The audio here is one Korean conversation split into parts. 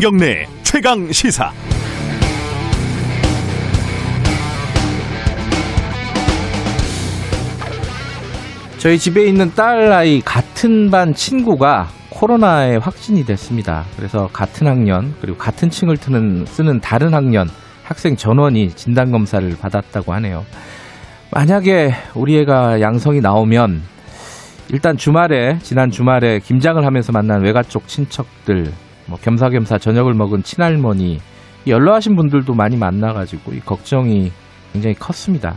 김경래 최강 시사. 저희 집에 있는 딸 아이 같은 반 친구가 코로나에 확진이 됐습니다. 그래서 같은 학년 그리고 같은 층을 트는, 쓰는 다른 학년 학생 전원이 진단 검사를 받았다고 하네요. 만약에 우리 애가 양성이 나오면 일단 주말에 지난 주말에 김장을 하면서 만난 외가 쪽 친척들 뭐 겸사겸사 저녁을 먹은 친할머니 연로하신 분들도 많이 만나가지고 이 걱정이 굉장히 컸습니다.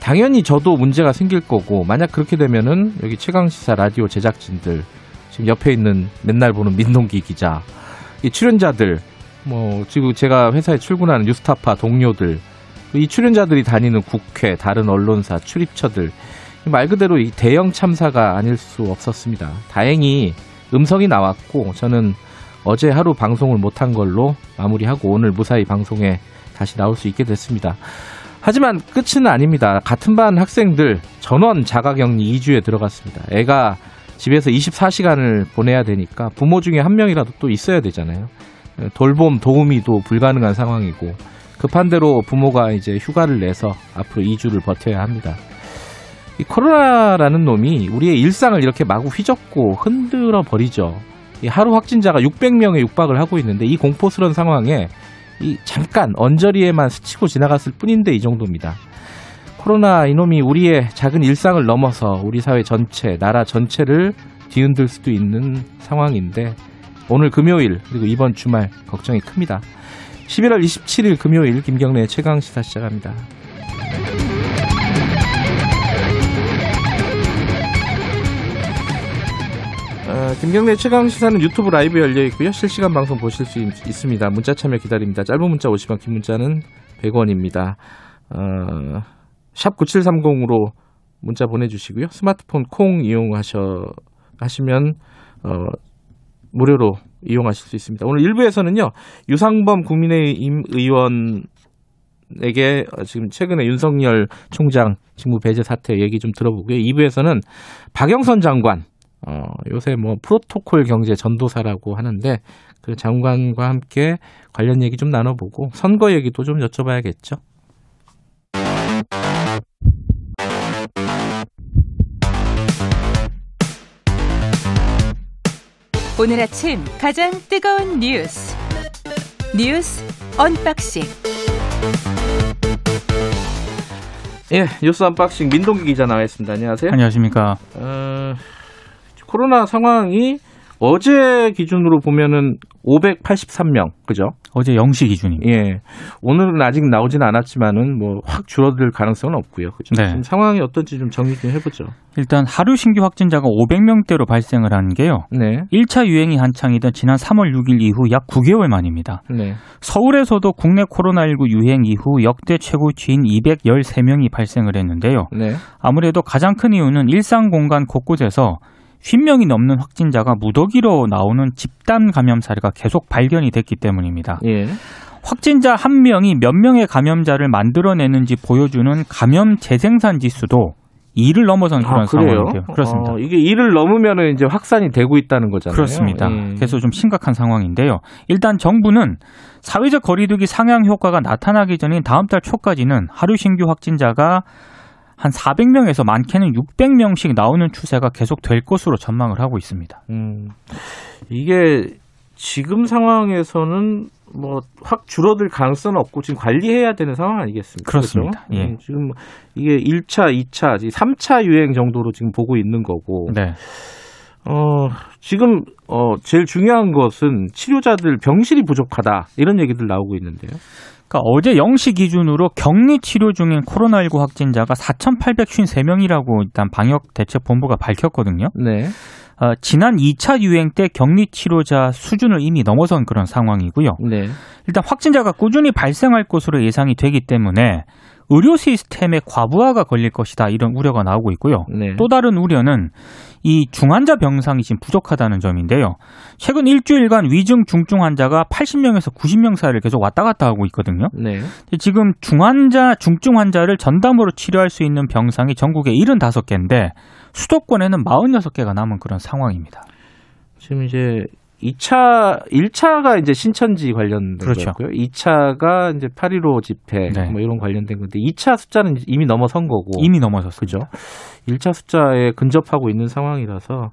당연히 저도 문제가 생길 거고 만약 그렇게 되면은 여기 최강시사 라디오 제작진들 지금 옆에 있는 맨날 보는 민동기 기자 이 출연자들 뭐 지금 제가 회사에 출근하는 뉴스타파 동료들 이 출연자들이 다니는 국회 다른 언론사 출입처들 말 그대로 이 대형 참사가 아닐 수 없었습니다. 다행히 음성이 나왔고 저는 어제 하루 방송을 못한 걸로 마무리하고 오늘 무사히 방송에 다시 나올 수 있게 됐습니다. 하지만 끝은 아닙니다. 같은 반 학생들 전원 자가격리 2주에 들어갔습니다. 애가 집에서 24시간을 보내야 되니까 부모 중에 한 명이라도 또 있어야 되잖아요. 돌봄 도우미 도 불가능한 상황이고 급한 대로 부모가 이제 휴가를 내서 앞으로 2주를 버텨야 합니다. 이 코로나라는 놈이 우리의 일상을 이렇게 마구 휘젓고 흔들어 버리죠. 이 하루 확진자가 600명에 육박을 하고 있는데 이 공포스러운 상황에 이 잠깐 언저리에만 스치고 지나갔을 뿐인데 이 정도입니다. 코로나 이놈이 우리의 작은 일상을 넘어서 우리 사회 전체, 나라 전체를 뒤흔들 수도 있는 상황인데 오늘 금요일 그리고 이번 주말 걱정이 큽니다. 11월 27일 금요일 김경래 최강 시사 시작합니다. 어, 김경래 최강 시사는 유튜브 라이브 열려 있고요. 실시간 방송 보실 수 있, 습니다 문자 참여 기다립니다. 짧은 문자 50원, 긴 문자는 100원입니다. 어, 샵 9730으로 문자 보내주시고요. 스마트폰 콩 이용하셔 하시면 어, 무료로 이용하실 수 있습니다. 오늘 1부에서는요. 유상범 국민의힘 의원 에게 지금 최근에 윤석열 총장 직무 배제 사태 얘기 좀 들어보고요. 2부에서는 박영선 장관 어, 요새 뭐 프로토콜 경제 전도사라고 하는데 그 장관과 함께 관련 얘기 좀 나눠보고 선거 얘기도 좀 여쭤봐야겠죠. 오늘 아침 가장 뜨거운 뉴스 뉴스 unboxing 예, 뉴스 언박싱 민동기 기자 나와 있습니다. 안녕하세요. 안녕하십니까. 어, 코로나 상황이 어제 기준으로 보면은 583명, 그죠? 어제 0시 기준입니다. 예. 오늘은 아직 나오진 않았지만은 뭐 확 줄어들 가능성은 없고요. 그죠? 네. 지금 상황이 어떤지 좀 정리 좀 해보죠. 일단 하루 신규 확진자가 500명대로 발생을 한 게요. 네. 1차 유행이 한창이던 지난 3월 6일 이후 약 9개월 만입니다. 네. 서울에서도 국내 코로나19 유행 이후 역대 최고치인 213명이 발생을 했는데요. 네. 아무래도 가장 큰 이유는 일상 공간 곳곳에서 50명이 넘는 확진자가 무더기로 나오는 집단 감염 사례가 계속 발견이 됐기 때문입니다. 예. 확진자 한 명이 몇 명의 감염자를 만들어내는지 보여주는 감염 재생산 지수도 2를 넘어선 그런 아? 상황인데요. 그렇습니다. 어, 이게 2를 넘으면은 이제 확산이 되고 있다는 거잖아요. 그렇습니다. 예. 그래서 좀 심각한 상황인데요. 일단 정부는 사회적 거리두기 상향 효과가 나타나기 전인 다음 달 초까지는 하루 신규 확진자가 한 400명에서 많게는 600명씩 나오는 추세가 계속 될 것으로 전망을 하고 있습니다. 음, 이게 지금 상황에서는 뭐 확 줄어들 가능성은 없고 지금 관리해야 되는 상황 아니겠습니까? 그렇습니다. 그렇죠? 예. 음, 지금 이게 1차, 2차, 3차 유행 정도로 지금 보고 있는 거고. 네. 어, 지금 어 제일 중요한 것은 치료자들 병실이 부족하다. 이런 얘기들 나오고 있는데요. 그러니까 어제 0시 기준으로 격리 치료 중인 코로나19 확진자가 4,853명이라고 일단 방역대책본부가 밝혔거든요. 네. 어, 지난 2차 유행 때 격리 치료자 수준을 이미 넘어선 그런 상황이고요. 네. 일단 확진자가 꾸준히 발생할 것으로 예상이 되기 때문에 의료 시스템의 과부하가 걸릴 것이다 이런 우려가 나오고 있고요. 네. 또 다른 우려는 이 중환자 병상이 지금 부족하다는 점인데요. 최근 일주일간 위중 중증 환자가 80명에서 90명 사이를 계속 왔다 갔다 하고 있거든요. 네. 지금 중환자 중증 환자를 전담으로 치료할 수 있는 병상이 전국에 75개인데 수도권에는 46개가 남은 그런 상황입니다. 지금 이제 2차 1차가 이제 신천지 관련된 그렇죠. 거였고요. 2차가 이제 8.15 집회 네. 뭐 이런 관련된 건데 2차 숫자는 이미 넘어선 거고. 이미 넘어섰어요. 그죠? 1차 숫자에 근접하고 있는 상황이라서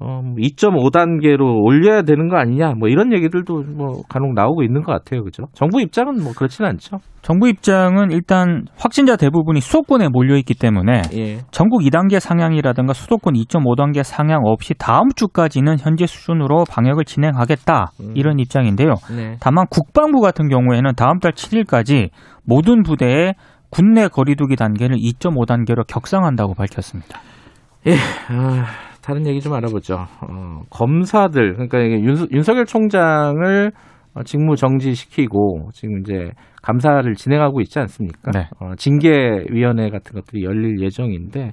어, 2.5단계로 올려야 되는 거 아니냐, 뭐 이런 얘기들도 뭐 간혹 나오고 있는 것 같아요, 그죠? 정부 입장은 뭐 그렇지는 않죠. 정부 입장은 일단 확진자 대부분이 수도권에 몰려 있기 때문에 예, 전국 2단계 상향이라든가 수도권 2.5단계 상향 없이 다음 주까지는 현재 수준으로 방역을 진행하겠다 음. 이런 입장인데요. 네, 다만 국방부 같은 경우에는 다음 달 7일까지 모든 부대에 군내 거리두기 단계를 2.5단계로 격상한다고 밝혔습니다. 아, 다른 얘기 좀 알아보죠. 어, 검사들, 그러니까 이게 윤, 윤석열 총장을 어, 직무 정지시키고 지금 이제 감사를 진행하고 있지 않습니까? 네. 어, 징계위원회 같은 것들이 열릴 예정인데 이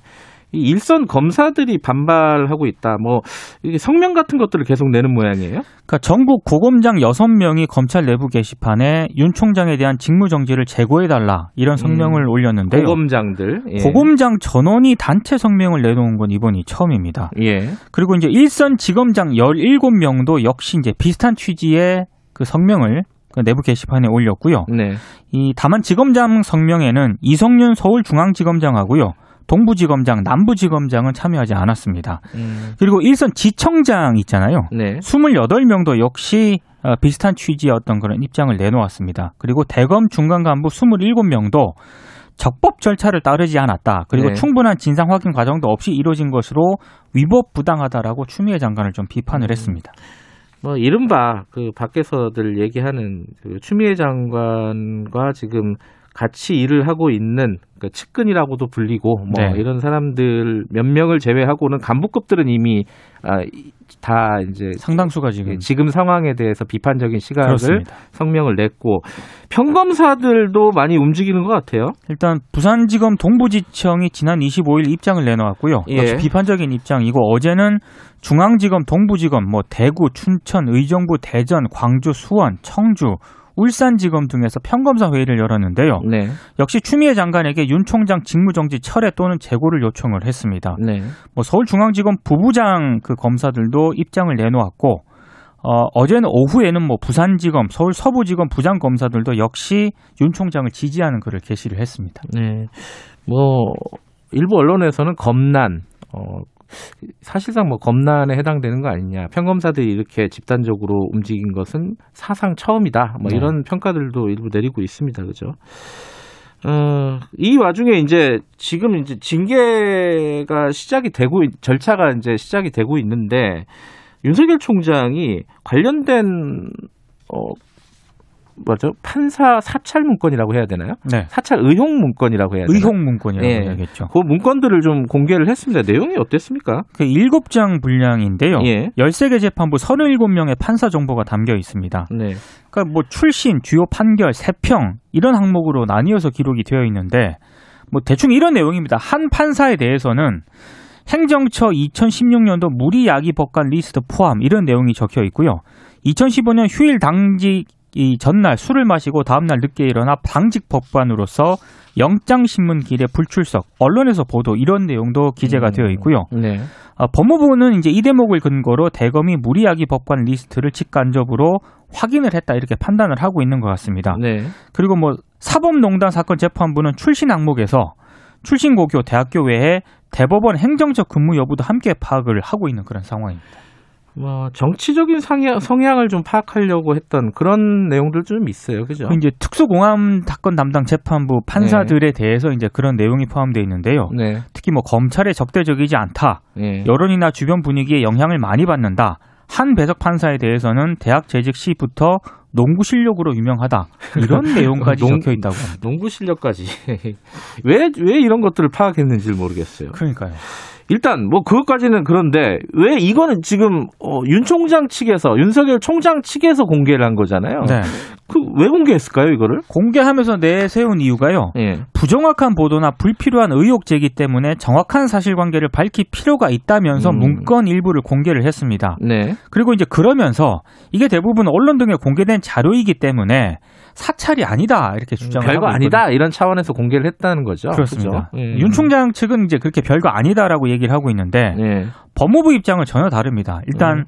일선 검사들이 반발하고 있다. 뭐 이게 성명 같은 것들을 계속 내는 모양이에요. 그러니까 전국 고검장 6명이 검찰 내부 게시판에 윤 총장에 대한 직무 정지를 제고해 달라 이런 성명을 올렸는데요. 음. 고검장들. 예. 고검장 전원이 단체 성명을 내놓은 건 이번이 처음입니다. 예. 그리고 이제 일선 지검장 17명도 역시 이제 비슷한 취지의 그 성명을 그 내부 게시판에 올렸고요. 네. 이 다만 지검장 성명에는 이성윤 서울중앙지검장하고요. 동부지검장, 남부지검장은 참여하지 않았습니다. 음, 그리고 일선 지청장 있잖아요. 네. 28명도 역시 어, 비슷한 취지의 어떤 그런 입장을 내놓았습니다. 그리고 대검 중간 간부 27명도 적법 절차를 따르지 않았다. 그리고 네. 충분한 진상 확인 과정도 없이 이루어진 것으로 위법 부당하다라고 추미애 장관을 좀 비판을 음. 했습니다. 뭐 이른바 그 밖에서들 얘기하는 그 추미애 장관과 지금 같이 일을 하고 있는 그 측근이라고도 불리고 뭐 네. 이런 사람들 몇 명을 제외하고는 간부급들은 이미 아, 이- 다 이제 상당수가 지금 지금 상황에 대해서 비판적인 시각을 그렇습니다. 성명을 냈고 평검사들도 많이 움직이는 것 같아요. 일단 부산지검 동부지청이 지난 25일 입장을 내놓았고요. 예. 역시 비판적인 입장이고 어제는 중앙지검, 동부지검, 뭐 대구, 춘천, 의정부, 대전, 광주, 수원, 청주, 울산지검 등에서 평검사 회의를 열었는데요. 네, 역시 추미애 장관에게 윤 총장 직무정지 철회 또는 재고를 요청을 했습니다. 네, 뭐 서울중앙지검 부부장 그 검사들도 입장을 내놓았고 어, 어제는 오후에는 뭐 부산지검, 서울 서부지검 부장 검사들도 역시 윤 총장을 지지하는 글을 게시를 했습니다. 네. 뭐 일부 언론에서는 검난 어 사실상 뭐 검난에 해당되는 거 아니냐. 평검사들이 이렇게 집단적으로 움직인 것은 사상 처음이다. 뭐 네. 이런 평가들도 일부 내리고 있습니다. 그죠? 어, 이 와중에 이제 지금 이제 징계가 시작이 되고 있- 절차가 이제 시작이 되고 있는데 윤석열 총장이 관련된 어 뭐죠? 판사 사찰 문건이라고 해야 되나요? 네. 사찰 의혹 문건이라고 해야 되나요? 의혹 문건이라고 예. 해야겠죠. 그 문건들을 좀 공개를 했습니다. 내용이 어땠습니까? 그 7장 분량인데요. 예. 13개 재판부 37명의 판사 정보가 담겨 있습니다. 네. 그러니까 뭐 출신, 주요 판결, 세평 이런 항목으로 나뉘어서 기록이 되어 있는데 뭐 대충 이런 내용입니다. 한 판사에 대해서는 행정처 2016년도 무리 야기 법관 리스트 포함 이런 내용이 적혀 있고요. 2015년 휴일 당직 이 전날 술을 마시고 다음날 늦게 일어나 당직 법관으로서 영장 신문 길에 불출석, 언론에서 보도 이런 내용도 기재가 되어 있고요. 네. 아, 법무부는 이제 이 대목을 근거로 대검이 무리야기 법관 리스트를 직간접으로 확인을 했다 이렇게 판단을 하고 있는 것 같습니다. 네. 그리고 뭐 사법농단 사건 재판부는 출신 항목에서 출신 고교 대학교 외에 대법원 행정적 근무 여부도 함께 파악을 하고 있는 그런 상황입니다. 뭐 정치적인 성향, 성향을 좀 파악하려고 했던 그런 내용들 좀 있어요. 그죠? 그 이제 특수공안 사건 담당 재판부 판사들에 대해서 이제 그런 내용이 포함되어 있는데요. 네. 특히 뭐 검찰에 적대적이지 않다. 네. 여론이나 주변 분위기에 영향을 많이 받는다. 한 배석 판사에 대해서는 대학 재직 시부터 농구 실력으로 유명하다. 이런 내용까지 농- 적혀 있다고 합니다. 농구 실력까지 왜 왜 이런 것들을 파악했는지 를 모르겠어요. 그러니까요. 일단 뭐 그것까지는 그런데 왜 이거는 지금 어, 윤 총장 측에서 윤석열 총장 측에서 공개를 한 거잖아요. 네. 그왜 공개했을까요 이거를? 공개하면서 내세운 이유가요. 예. 부정확한 보도나 불필요한 의혹 제기 때문에 정확한 사실관계를 밝힐 필요가 있다면서 음. 문건 일부를 공개를 했습니다. 네. 그리고 이제 그러면서 이게 대부분 언론 등에 공개된 자료이기 때문에 사찰이 아니다 이렇게 주장을 별거 하고 아니다 이런 차원에서 공개를 했다는 거죠. 그렇습니다. 그죠? 예. 윤 총장 측은 이제 그렇게 별거 아니다라고 얘기를 하고 있는데 예. 법무부 입장은 전혀 다릅니다. 일단 음.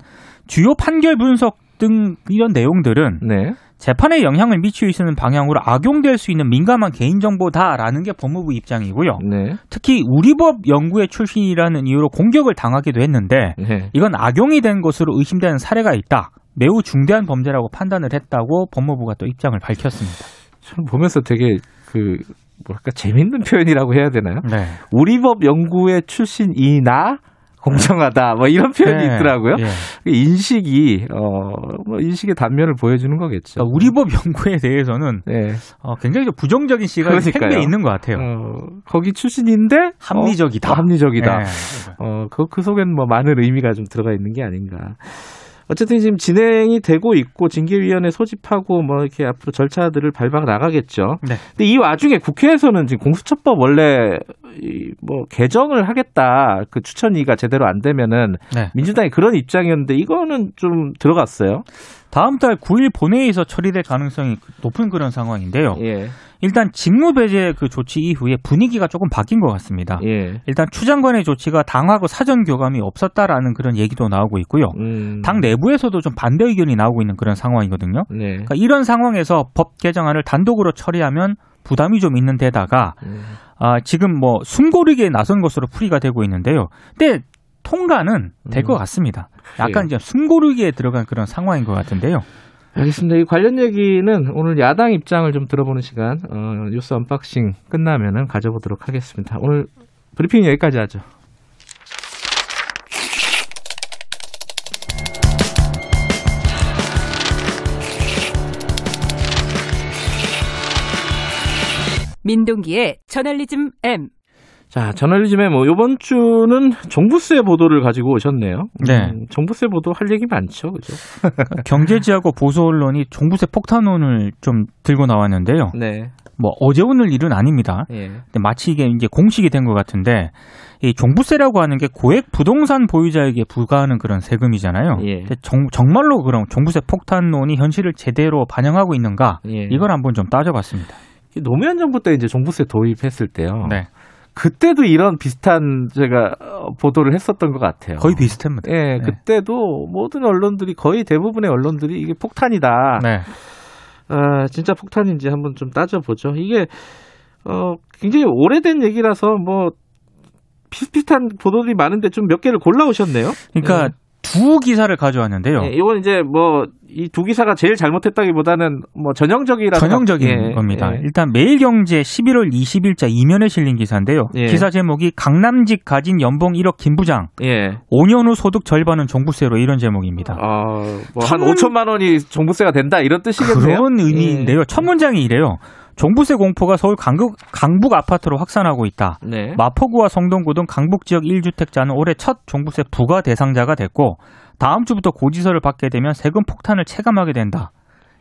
주요 판결 분석 등 이런 내용들은 네. 재판에 영향을 미치고 있는 방향으로 악용될 수 있는 민감한 개인정보다라는 게 법무부 입장이고요. 네. 특히 우리법 연구의 출신이라는 이유로 공격을 당하기도 했는데 네. 이건 악용이 된 것으로 의심되는 사례가 있다. 매우 중대한 범죄라고 판단을 했다고 법무부가 또 입장을 밝혔습니다. 참 보면서 되게 그 뭐랄까 재밌는 표현이라고 해야 되나요? 네. 우리 법 연구의 출신이나 공정하다 뭐 이런 표현이 네. 있더라고요. 예. 인식이 어뭐 인식의 단면을 보여주는 거겠죠. 그러니까 우리 법 연구에 대해서는 네. 어, 굉장히 좀 부정적인 시각이. 팽배해 있는 것 같아요. 어, 거기 출신인데 합리적이다. 어, 합리적이다. 네. 어, 그, 그 속엔 뭐 많은 의미가 좀 들어가 있는 게 아닌가. 어쨌든 지금 진행이 되고 있고 징계위원회 소집하고 뭐 이렇게 앞으로 절차들을 밟아 나가겠죠. 네. 근데 이 와중에 국회에서는 지금 공수처법 원래 이뭐 개정을 하겠다 그 추천위가 제대로 안 되면은 네. 민주당이 그런 입장이었는데 이거는 좀 들어갔어요. 다음 달 9일 본회의에서 처리될 가능성이 높은 그런 상황인데요. 예. 일단 직무 배제 그 조치 이후에 분위기가 조금 바뀐 것 같습니다. 예. 일단 추 장관의 조치가 당하고 사전 교감이 없었다라는 그런 얘기도 나오고 있고요. 음. 당 내부에서도 좀 반대 의견이 나오고 있는 그런 상황이거든요. 네. 그러니까 이런 상황에서 법 개정안을 단독으로 처리하면 부담이 좀 있는 데다가 음. 아, 지금 뭐 숨고르기에 나선 것으로 풀이가 되고 있는데요. 근데 통과는 될것 음. 같습니다. 약간 이제 숨고르기에 들어간 그런 상황인 것 같은데요. 알겠습니다. 이 관련 얘기는 오늘 야당 입장을 좀 들어보는 시간, 어, 뉴스 언박싱 끝나면은 가져보도록 하겠습니다. 오늘 브리핑 여기까지 하죠. 민동기의 저널리즘 M. 자, 저널리즘의 뭐, 요번 주는 종부세 보도를 가지고 오셨네요. 네. 음, 종부세 보도 할 얘기 많죠, 그죠? 경제지하고 보수 언론이 종부세 폭탄론을 좀 들고 나왔는데요. 네. 뭐 어제 오늘 일은 아닙니다. 예. 근데 마치 이게 이제 공식이 된 것 같은데 이 종부세라고 하는 게 고액 부동산 보유자에게 부과하는 그런 세금이잖아요. 예. 근데 정, 정말로 그럼 종부세 폭탄론이 현실을 제대로 반영하고 있는가? 예. 이걸 한번 좀 따져봤습니다. 노무현 정부 때 이제 종부세 도입했을 때요. 네, 그때도 이런 비슷한 제가 어, 보도를 했었던 것 같아요. 거의 비슷합니다. 예, 네. 그때도 모든 언론들이 거의 대부분의 언론들이 이게 폭탄이다. 네, 아, 진짜 폭탄인지 한번 좀 따져보죠. 이게, 어, 굉장히 오래된 얘기라서 뭐, 비슷비슷한 보도들이 많은데 좀 몇 개를 골라오셨네요. 그러니까 두 기사를 가져왔는데요. 예, 이건 이제 뭐, 이 두 기사가 제일 잘못했다기보다는 뭐, 전형적이라서. 전형적인 예, 겁니다. 예. 일단 매일경제 11월 20일자 이면에 실린 기사인데요. 예. 기사 제목이 강남직 가진 연봉 1억 김 부장 예. 5년 후 소득 절반은 종부세로 이런 제목입니다. 어, 뭐, 한 천문- 5천만 원이 종부세가 된다, 이런 뜻이겠네요. 그런 의미인데요. 예. 첫 문장이 이래요. 종부세 공포가 서울 강북, 강북 아파트로 확산하고 있다. 네. 마포구와 성동구 등 강북 지역 1주택자는 올해 첫 종부세 부과 대상자가 됐고 다음 주부터 고지서를 받게 되면 세금 폭탄을 체감하게 된다.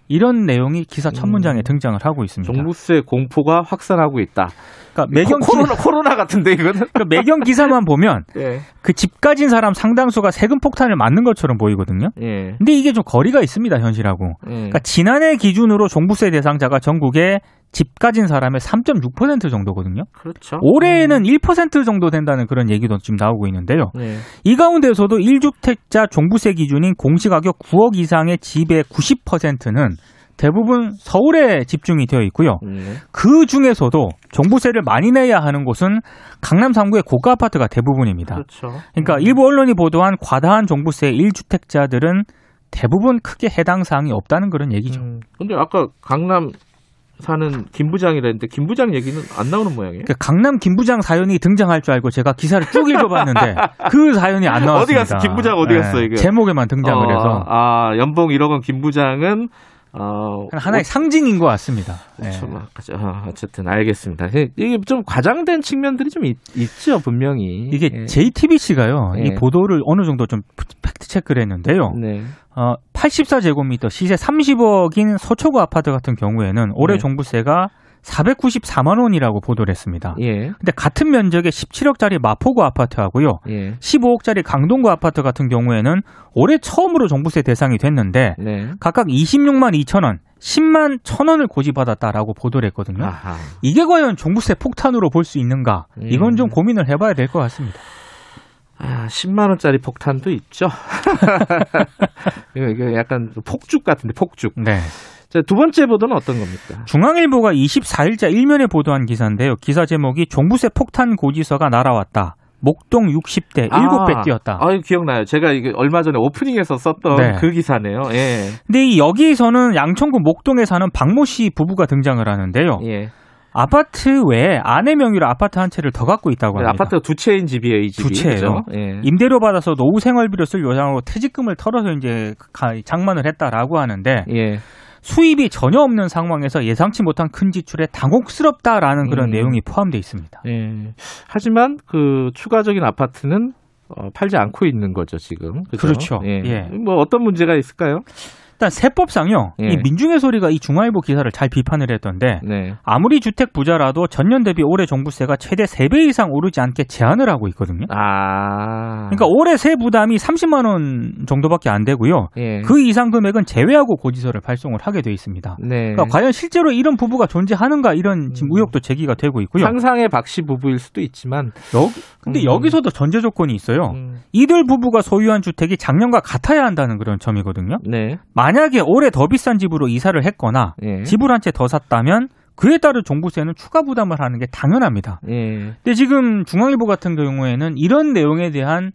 이런 내용이 기사 첫 문장에 등장을 하고 있습니다. 음. 종부세 공포가 확산하고 있다. 그러니까 매경 코, 로나 코로나 같은데, 이거는? 그러니까 매경 기사만 보면 예. 그집 가진 사람 상당수가 세금 폭탄을 맞는 것처럼 보이거든요. 예. 근데 이게 좀 거리가 있습니다, 현실하고. 예. 그러니까 지난해 기준으로 종부세 대상자가 전국에 집 가진 사람의 3.6% 정도거든요. 그렇죠. 올해에는 1% 정도 된다는 그런 얘기도 지금 나오고 있는데요. 네. 이 가운데서도 1주택자 종부세 기준인 공시가격 9억 이상의 집의 90%는 대부분 서울에 집중이 되어 있고요. 네. 그 중에서도 종부세를 많이 내야 하는 곳은 강남 3구의 고가 아파트가 대부분입니다. 그렇죠. 그러니까 일부 언론이 보도한 과다한 종부세 1주택자들은 대부분 크게 해당 사항이 없다는 그런 얘기죠. 음. 근데 아까 강남 사는 김 부장이라 했는데 김 부장 얘기는 안 나오는 모양이에요. 그 강남 김부장 사연이 등장할 줄 알고 제가 기사를 쭉 읽어봤는데 그 사연이 안 나왔습니다. 어디 갔어? 김 부장 어디 갔어, 이게? 제목에만 등장을 어, 해서 아 연봉 1억 원 김 부장은 어 하나의 상징인 것 같습니다. 네. 참, 아, 어쨌든 알겠습니다. 이게 좀 과장된 측면들이 좀 있, 죠 분명히. 이게 예. JTBC가요 예. 이 보도를 어느 정도 좀 팩트 체크를 했는데요. 네. 어, 84제곱미터 시세 30억인 서초구 아파트 같은 경우에는 올해 네. 종부세가 494만 원이라고 보도를 했습니다. 예. 근데 같은 면적의 17억짜리 마포구 아파트하고요. 예. 15억짜리 강동구 아파트 같은 경우에는 올해 처음으로 종부세 대상이 됐는데 네. 각각 26만 2천 원, 10만 1천 원을 고지받았다라고 보도를 했거든요. 아하. 이게 과연 종부세 폭탄으로 볼 수 있는가? 이건 좀 음. 고민을 해봐야 될 것 같습니다. 아, 10만 원짜리 폭탄도 있죠. 이거 약간 폭죽 같은데 폭죽. 네. 자, 두 번째 보도는 어떤 겁니까? 중앙일보가 24일자 일면에 보도한 기사인데요. 기사 제목이 종부세 폭탄 고지서가 날아왔다. 목동 60대 7배 뛰었다. 아, 기억나요. 제가 이게 얼마 전에 오프닝에서 썼던 네. 그 기사네요. 예. 근데 이 여기서는 양천구 목동에 사는 박모 씨 부부가 등장을 하는데요. 예. 아파트 외에 아내 명의로 아파트 한 채를 더 갖고 있다고 합니다. 아파트가 두 채인 집이에요, 이 집이. 두 채예요. 예. 임대료 받아서 노후 생활비로 쓸 요량으로 퇴직금을 털어서 이제 가- 장만을 했다라고 하는데 예. 수입이 전혀 없는 상황에서 예상치 못한 큰 지출에 당혹스럽다라는 그런 음. 내용이 포함되어 있습니다. 예. 하지만 그 추가적인 아파트는 어, 팔지 않고 있는 거죠, 지금. 그죠? 그렇죠. 예. 예. 뭐 어떤 문제가 있을까요? 일단 세법상요. 예. 이 민중의 소리가 이 중앙일보 기사를 잘 비판을 했던데 네. 아무리 주택 부자라도 전년 대비 올해 종부세가 최대 3배 이상 오르지 않게 제한을 하고 있거든요. 아. 그러니까 올해 세 부담이 30만 원 정도밖에 안 되고요. 예. 그 이상 금액은 제외하고 고지서를 발송을 하게 돼 있습니다. 네. 그러니까 과연 실제로 이런 부부가 존재하는가 이런 지금 의혹도 제기가 되고 있고요. 상상의 박씨 부부일 수도 있지만. 여, 근데 음. 여기서도 전제 조건이 있어요. 음, 이들 부부가 소유한 주택이 작년과 같아야 한다는 그런 점이거든요. 네. 만약에 올해 더 비싼 집으로 이사를 했거나 예. 집을 한 채 더 샀다면 그에 따른 종부세는 추가 부담을 하는 게 당연합니다. 예. 근데 지금 중앙일보 같은 경우에는 이런 내용에 대한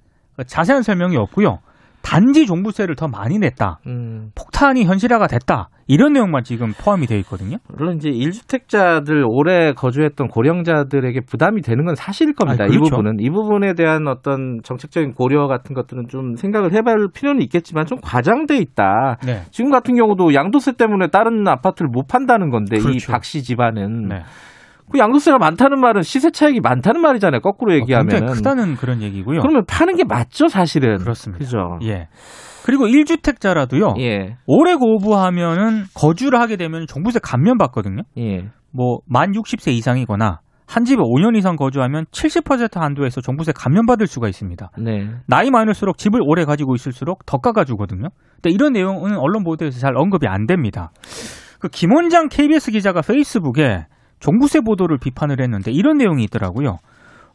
자세한 설명이 없고요. 단지 종부세를 더 많이 냈다. 음. 폭탄이 현실화가 됐다. 이런 내용만 지금 포함이 되어 있거든요. 물론 이제 1주택자들 오래 거주했던 고령자들에게 부담이 되는 건 사실일 겁니다. 아, 이 그렇죠. 부분은 이 부분에 대한 어떤 정책적인 고려 같은 것들은 좀 생각을 해볼 필요는 있겠지만 좀 과장돼 있다. 네. 지금 같은 경우도 양도세 때문에 다른 아파트를 못 판다는 건데 이 그렇죠. 박씨 집안은 네. 그 양도세가 많다는 말은 시세 차익이 많다는 말이잖아요. 거꾸로 얘기하면 굉장히 크다는 그런 얘기고요. 그러면 파는 게 맞죠, 사실은. 그렇습니다. 그죠? 예. 그리고 1주택자라도요. 예. 오래 거부하면은 거주를 하게 되면 종부세 감면 받거든요. 예. 뭐만 60세 이상이거나 한 집에 5년 이상 거주하면 70% 한도에서 종부세 감면 받을 수가 있습니다. 네. 나이 많을수록 집을 오래 가지고 있을수록 더 깎아주거든요. 근데 이런 내용은 언론 보도에서 잘 언급이 안 됩니다. 그 김원장 KBS 기자가 페이스북에 종부세 보도를 비판을 했는데 이런 내용이 있더라고요.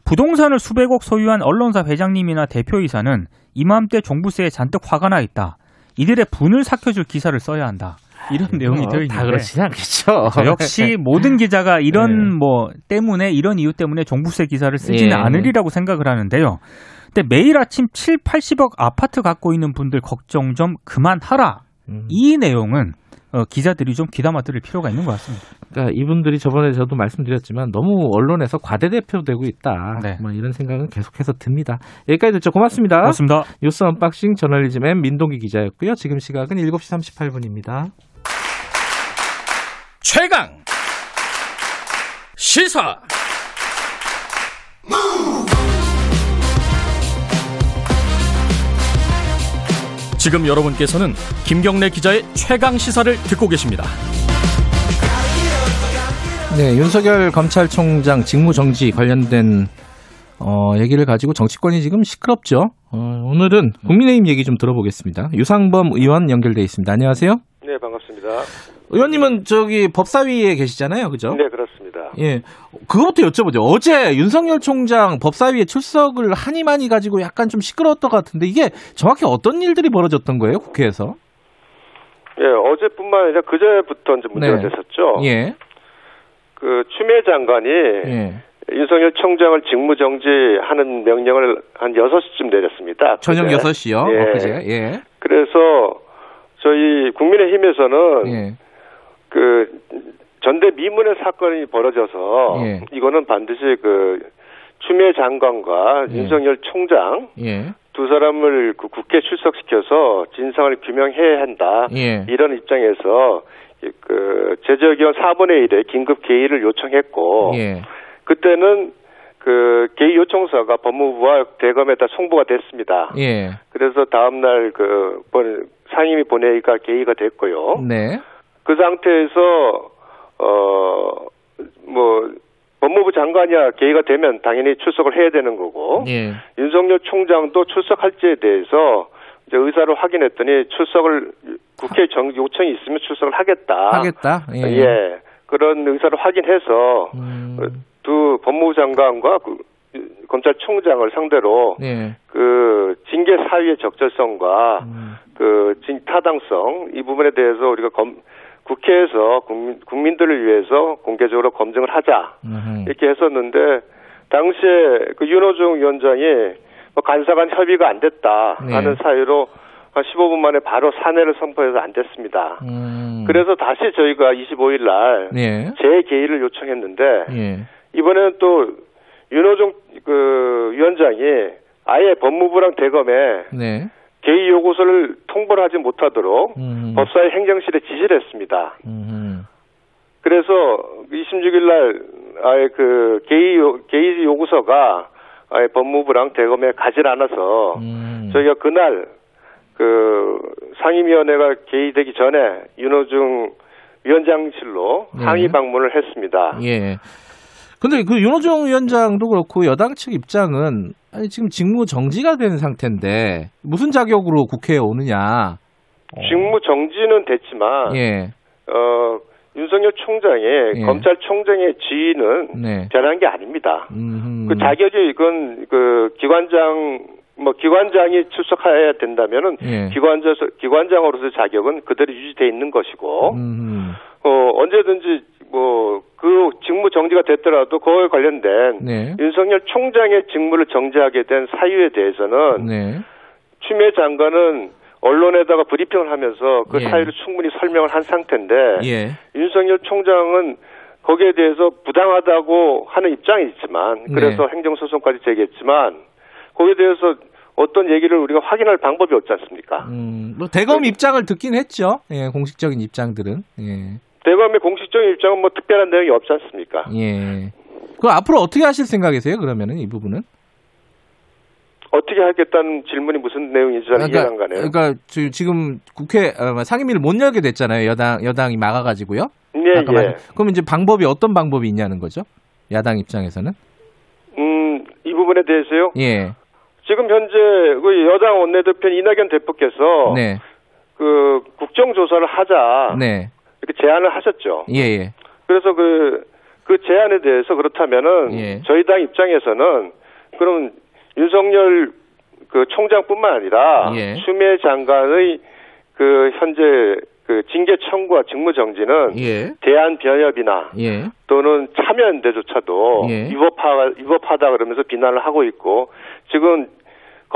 부동산을 수백억 소유한 언론사 회장님이나 대표이사는 이맘때 종부세에 잔뜩 화가 나 있다. 이들의 분을 삭혀줄 기사를 써야 한다. 이런 내용이 뭐, 들어 있는데 다 그렇지는 않겠죠. 저 역시 모든 기자가 이런 네. 뭐 때문에 이런 이유 때문에 종부세 기사를 쓰지는 예. 않으리라고 생각을 하는데요. 근데 매일 아침 7, 80억 아파트 갖고 있는 분들 걱정 좀 그만하라. 음. 이 내용은 어, 기자들이 좀 귀담아 들을 필요가 있는 것 같습니다. 그러니까 이분들이 저번에 저도 말씀드렸지만 너무 언론에서 과대대표되고 있다. 네. 뭐 이런 생각은 계속해서 듭니다. 여기까지 듣죠. 고맙습니다. 고맙습니다. 뉴스 언박싱 저널리즘 M 민동기 기자였고요. 지금 시각은 7시 38분입니다. 최강 시사 지금 여러분께서는 김경래 기자의 최강 시사를 듣고 계십니다. 네, 윤석열 검찰총장 직무정지 관련된 어, 얘기를 가지고 정치권이 지금 시끄럽죠. 어, 오늘은 국민의힘 얘기 좀 들어보겠습니다. 유상범 의원 연결돼 있습니다. 안녕하세요. 네, 반갑습니다. 의원님은 저기 법사위에 계시잖아요, 그죠? 네, 그렇습니다. 예. 그거부터 여쭤보죠. 어제 윤석열 총장 법사위에 출석을 하니 많이 가지고 약간 좀 시끄러웠던 것 같은데 이게 정확히 어떤 일들이 벌어졌던 거예요, 국회에서? 예, 어제뿐만 아니라 그제부터 이제 문제가 네. 됐었죠. 예. 그 추미애 장관이 예. 윤석열 총장을 직무정지하는 명령을 한 6시쯤 내렸습니다. 저녁 그제. 6시요. 예. 엊그제. 예. 그래서 저희 국민의힘에서는 예. 그 전대 미문의 사건이 벌어져서 예. 이거는 반드시 그 추미애 장관과 예. 윤석열 총장 예. 두 사람을 그 국회 출석시켜서 진상을 규명해야 한다. 예. 이런 입장에서 그 제적위원 4분의 1의 긴급 개의를 요청했고 예. 그때는 그 개의 요청서가 법무부와 대검에다 송부가 됐습니다. 예. 그래서 다음 날그 상임위 본회의가 개의가 됐고요. 네. 그 상태에서 어 뭐 법무부 장관이야 개의가 되면 당연히 출석을 해야 되는 거고 예. 윤석열 총장도 출석할지에 대해서 이제 의사를 확인했더니 출석을 국회 정 요청이 있으면 출석을 하겠다. 하겠다. 예. 예. 그런 의사를 확인해서 음. 두 법무부 장관과 그 검찰총장을 상대로 예. 그 징계 사유의 적절성과 음. 그 진- 타당성 이 부분에 대해서 우리가 검, 국회에서 국민, 국민들을 위해서 공개적으로 검증을 하자 음흠. 이렇게 했었는데 당시에 그 윤호중 위원장이 뭐 간사간 협의가 안 됐다 네. 하는 사유로 한 15분 만에 바로 사내를 선포해서 안 됐습니다. 음. 그래서 다시 저희가 25일 날 예. 재개의를 요청했는데 예. 이번에는 또 윤호중 그 위원장이 아예 법무부랑 대검에 네. 개의 요구서를 통보를 하지 못하도록 음. 법사위 행정실에 지시를 했습니다. 음. 그래서 26일 날 아예 그 개의 요- 개의 요구서가 아예 법무부랑 대검에 가질 않아서 음. 저희가 그날 그 상임위원회가 개의되기 전에 윤호중 위원장실로 네. 항의 방문을 했습니다. 예. 근데 그 윤호중 위원장도 그렇고 여당 측 입장은 아니 지금 직무 정지가 된 상태인데 무슨 자격으로 국회에 오느냐. 어. 직무 정지는 됐지만 예. 어 윤석열 총장의 예. 검찰총장의 지위는 네. 변한 게 아닙니다. 음. 그 자격이 이건 그 기관장 뭐 기관장이 출석해야 된다면은 예. 기관장 기관장으로서 자격은 그대로 유지돼 있는 것이고 음. 어 언제든지 뭐 그 직무 정지가 됐더라도 그거에 관련된 네. 윤석열 총장의 직무를 정지하게 된 사유에 대해서는 네. 추미애 장관은 언론에다가 브리핑을 하면서 그 예. 사유를 충분히 설명을 한 상태인데 예. 윤석열 총장은 거기에 대해서 부당하다고 하는 입장이 있지만 그래서 네. 행정소송까지 제기했지만 거기에 대해서 어떤 얘기를 우리가 확인할 방법이 없지 않습니까? 음. 뭐 대검 입장을 듣긴 했죠. 예, 공식적인 입장들은. 예. 대검의 공식적인 입장은 뭐 특별한 내용이 없지 않습니까? 예. 그 앞으로 어떻게 하실 생각이세요? 그러면은 이 부분은? 어떻게 하겠다는 질문이 무슨 내용인지 잘 이해가 안 가네요. 그러니까 지- 지금 국회 어, 상임위를 못 열게 됐잖아요. 여당 여당이 막아가지고요. 예, 예. 그럼 이제 방법이 어떤 방법이 있냐는 거죠? 야당 입장에서는? 음, 이 부분에 대해서요. 예. 지금 현재 그 여당 원내대표 이낙연 대표께서 네. 그 국정조사를 하자 네. 이렇게 제안을 하셨죠. 예, 예. 그래서 그, 그 제안에 대해서 그렇다면은 예. 저희 당 입장에서는 그럼 윤석열 그 총장뿐만 아니라 예. 추미애 장관의 그 현재 그 징계 청구와 직무 정지는 예. 대한 변협이나 예. 또는 참여연대조차도 예. 위법하, 위법하다 그러면서 비난을 하고 있고 지금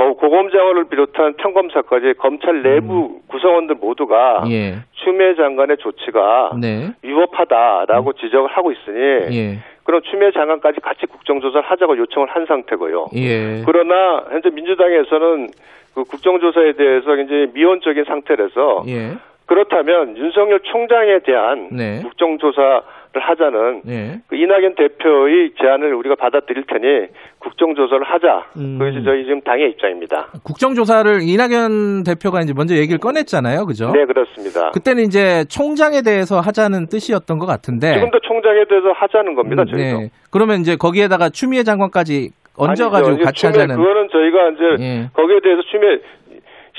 고- 고검장을 비롯한 평검사까지 검찰 내부 구성원들 모두가 음. 예. 추미애 장관의 조치가 네. 위법하다라고 지적을 하고 있으니 예. 그럼 추미애 장관까지 같이 국정조사를 하자고 요청을 한 상태고요. 예. 그러나 현재 민주당에서는 그 국정조사에 대해서 이제 미온적인 상태라서 예. 그렇다면 윤석열 총장에 대한 네. 국정조사를 하자는 예. 그 이낙연 대표의 제안을 우리가 받아들일 테니 국정조사를 하자. 음. 그것이 저희 지금 당의 입장입니다. 국정조사를 이낙연 대표가 이제 먼저 얘기를 꺼냈잖아요. 그죠? 네, 그렇습니다. 그때는 이제 총장에 대해서 하자는 뜻이었던 것 같은데. 지금도 총장에 대해서 하자는 겁니다. 음, 저희도. 네. 그러면 이제 거기에다가 추미애 장관까지 얹어가지고 아니죠. 같이 추미애- 하자는. 그거는 저희가 이제 예. 거기에 대해서 추미애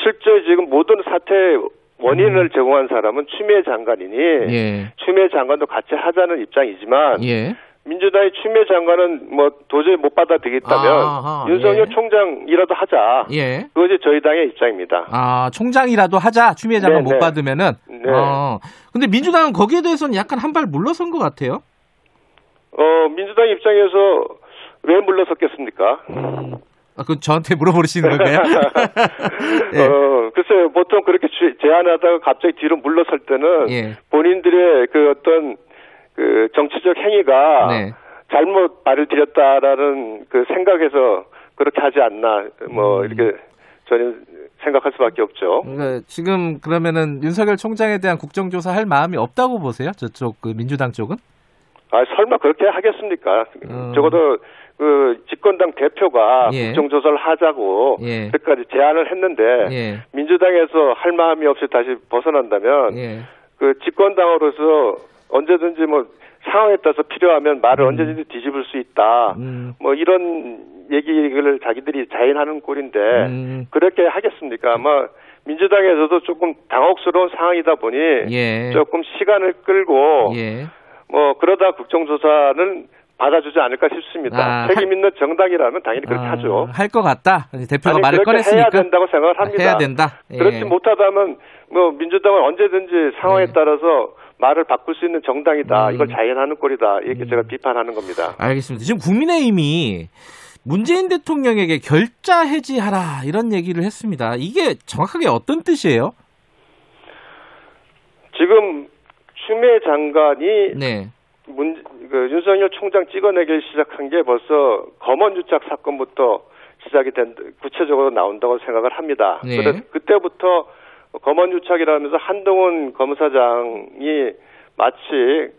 실제 지금 모든 사태의 원인을 제공한 사람은 추미애 장관이니 음. 예. 추미애 장관도 같이 하자는 입장이지만 예. 민주당의 추미애 장관은 뭐 도저히 못 받아들이겠다면 아하, 윤석열 예. 총장이라도 하자. 예. 그것이 저희 당의 입장입니다. 아, 총장이라도 하자. 추미애 장관 네, 못 네. 받으면은. 네. 어. 근데 민주당은 거기에 대해서는 약간 한 발 물러선 것 같아요. 어, 민주당 입장에서 왜 물러섰겠습니까? 아, 그 저한테 물어보시는 건가요? 예. 어, 글쎄요, 보통 그렇게 주- 제안하다가 갑자기 뒤로 물러설 때는 예. 본인들의 그 어떤 그 정치적 행위가 네. 잘못 발을 들였다라는 그 생각에서 그렇게 하지 않나, 뭐, 음. 이렇게 저는 생각할 수밖에 없죠. 그러니까 지금 그러면은 윤석열 총장에 대한 국정조사 할 마음이 없다고 보세요? 저쪽 그 민주당 쪽은? 아, 설마 그렇게 하겠습니까? 음. 적어도 그 집권당 대표가 예. 국정조사를 하자고 예. 그까지 제안을 했는데 예. 민주당에서 할 마음이 없이 다시 벗어난다면 예. 그 집권당으로서 언제든지 뭐 상황에 따라서 필요하면 말을 음. 언제든지 뒤집을 수 있다. 음. 뭐 이런 얘기를 자기들이 자인하는 꼴인데 음. 그렇게 하겠습니까? 아마 민주당에서도 조금 당혹스러운 상황이다 보니 예. 조금 시간을 끌고 예. 뭐 그러다 국정조사는 받아주지 않을까 싶습니다. 아, 책임 있는 정당이라면 당연히 그렇게 하죠. 할 것 같다. 대표가 아니, 말을 꺼냈으니까 해야 된다고 생각을 합니다. 해야 된다. 예. 그렇지 못하다면 뭐 민주당은 언제든지 상황에 네. 따라서 말을 바꿀 수 있는 정당이다. 음. 이걸 자연하는 꼴이다. 이렇게 제가 비판하는 겁니다. 알겠습니다. 지금 국민의힘이 문재인 대통령에게 결자 해지하라 이런 얘기를 했습니다. 이게 정확하게 어떤 뜻이에요? 지금 추미애 장관이 네. 문, 그 윤석열 총장 찍어내기 시작한 게 벌써 검언 유착 사건부터 시작이 된 구체적으로 나온다고 생각을 합니다. 네. 그래서 그때부터 검언 유착이라면서 한동훈 검사장이 마치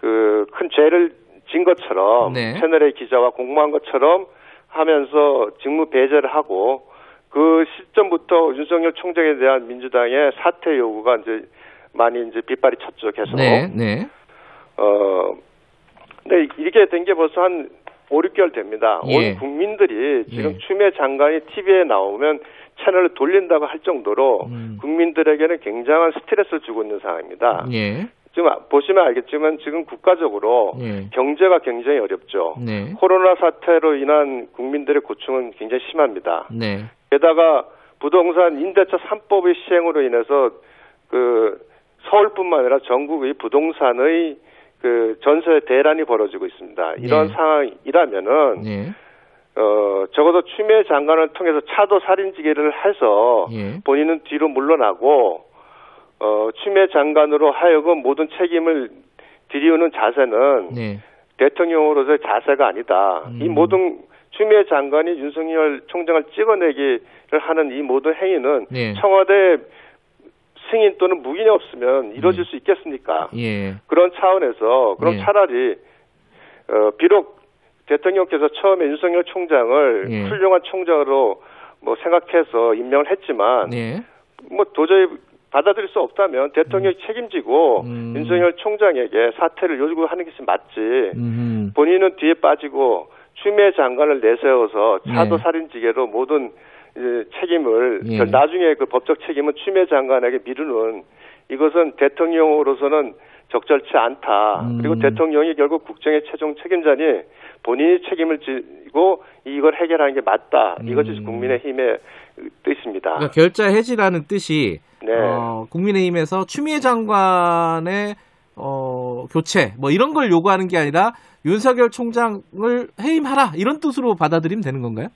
그 큰 죄를 진 것처럼 네. 채널A 기자와 공모한 것처럼 하면서 직무 배제를 하고 그 시점부터 윤석열 총장에 대한 민주당의 사퇴 요구가 이제 많이 이제 빗발이 쳤죠 계속. 네. 네. 어, 근데 이렇게 된 게 벌써 한 5, 6개월 됩니다. 예. 온 국민들이 지금 예. 추미애 장관이 TV에 나오면 채널을 돌린다고 할 정도로 음. 국민들에게는 굉장한 스트레스를 주고 있는 상황입니다. 예. 지금 보시면 알겠지만 지금 국가적으로 예. 경제가 굉장히 어렵죠. 네. 코로나 사태로 인한 국민들의 고충은 굉장히 심합니다. 네. 게다가 부동산 임대차 3법의 시행으로 인해서 그 서울뿐만 아니라 전국의 부동산의 그 전세 대란이 벌어지고 있습니다. 이런 네. 상황이라면은 네. 어 적어도 추미애 장관을 통해서 차도 살인지기를 해서 예. 본인은 뒤로 물러나고 어 추미애 장관으로 하여금 모든 책임을 들이우는 자세는 네. 대통령으로서의 자세가 아니다. 음. 이 모든 추미애 장관이 윤석열 총장을 찍어내기를 하는 이 모든 행위는 네. 청와대 승인 또는 묵인이 없으면 이루어질 수 있겠습니까? 예. 그런 차원에서 그럼 네. 차라리 어, 비록 대통령께서 처음에 윤석열 총장을 예. 훌륭한 총장으로 뭐 생각해서 임명을 했지만 네. 뭐 도저히 받아들일 수 없다면 대통령이 책임지고 음. 윤석열 총장에게 사퇴를 요구하는 것이 맞지. 음. 본인은 뒤에 빠지고 추미애 장관을 내세워서 차도 네. 살인지게로 모든 이제 책임을 예. 결- 나중에 그 법적 책임은 추미애 장관에게 미루는 이것은 대통령으로서는 적절치 않다. 음. 그리고 대통령이 결국 국정의 최종 책임자니 본인이 책임을 지고 이걸 해결하는 게 맞다. 이것이 음. 국민의힘의 뜻입니다. 그러니까 결자 해지라는 뜻이 네. 어, 국민의힘에서 추미애 장관의 어, 교체 뭐 이런 걸 요구하는 게 아니라 윤석열 총장을 해임하라 이런 뜻으로 받아들이면 되는 건가요?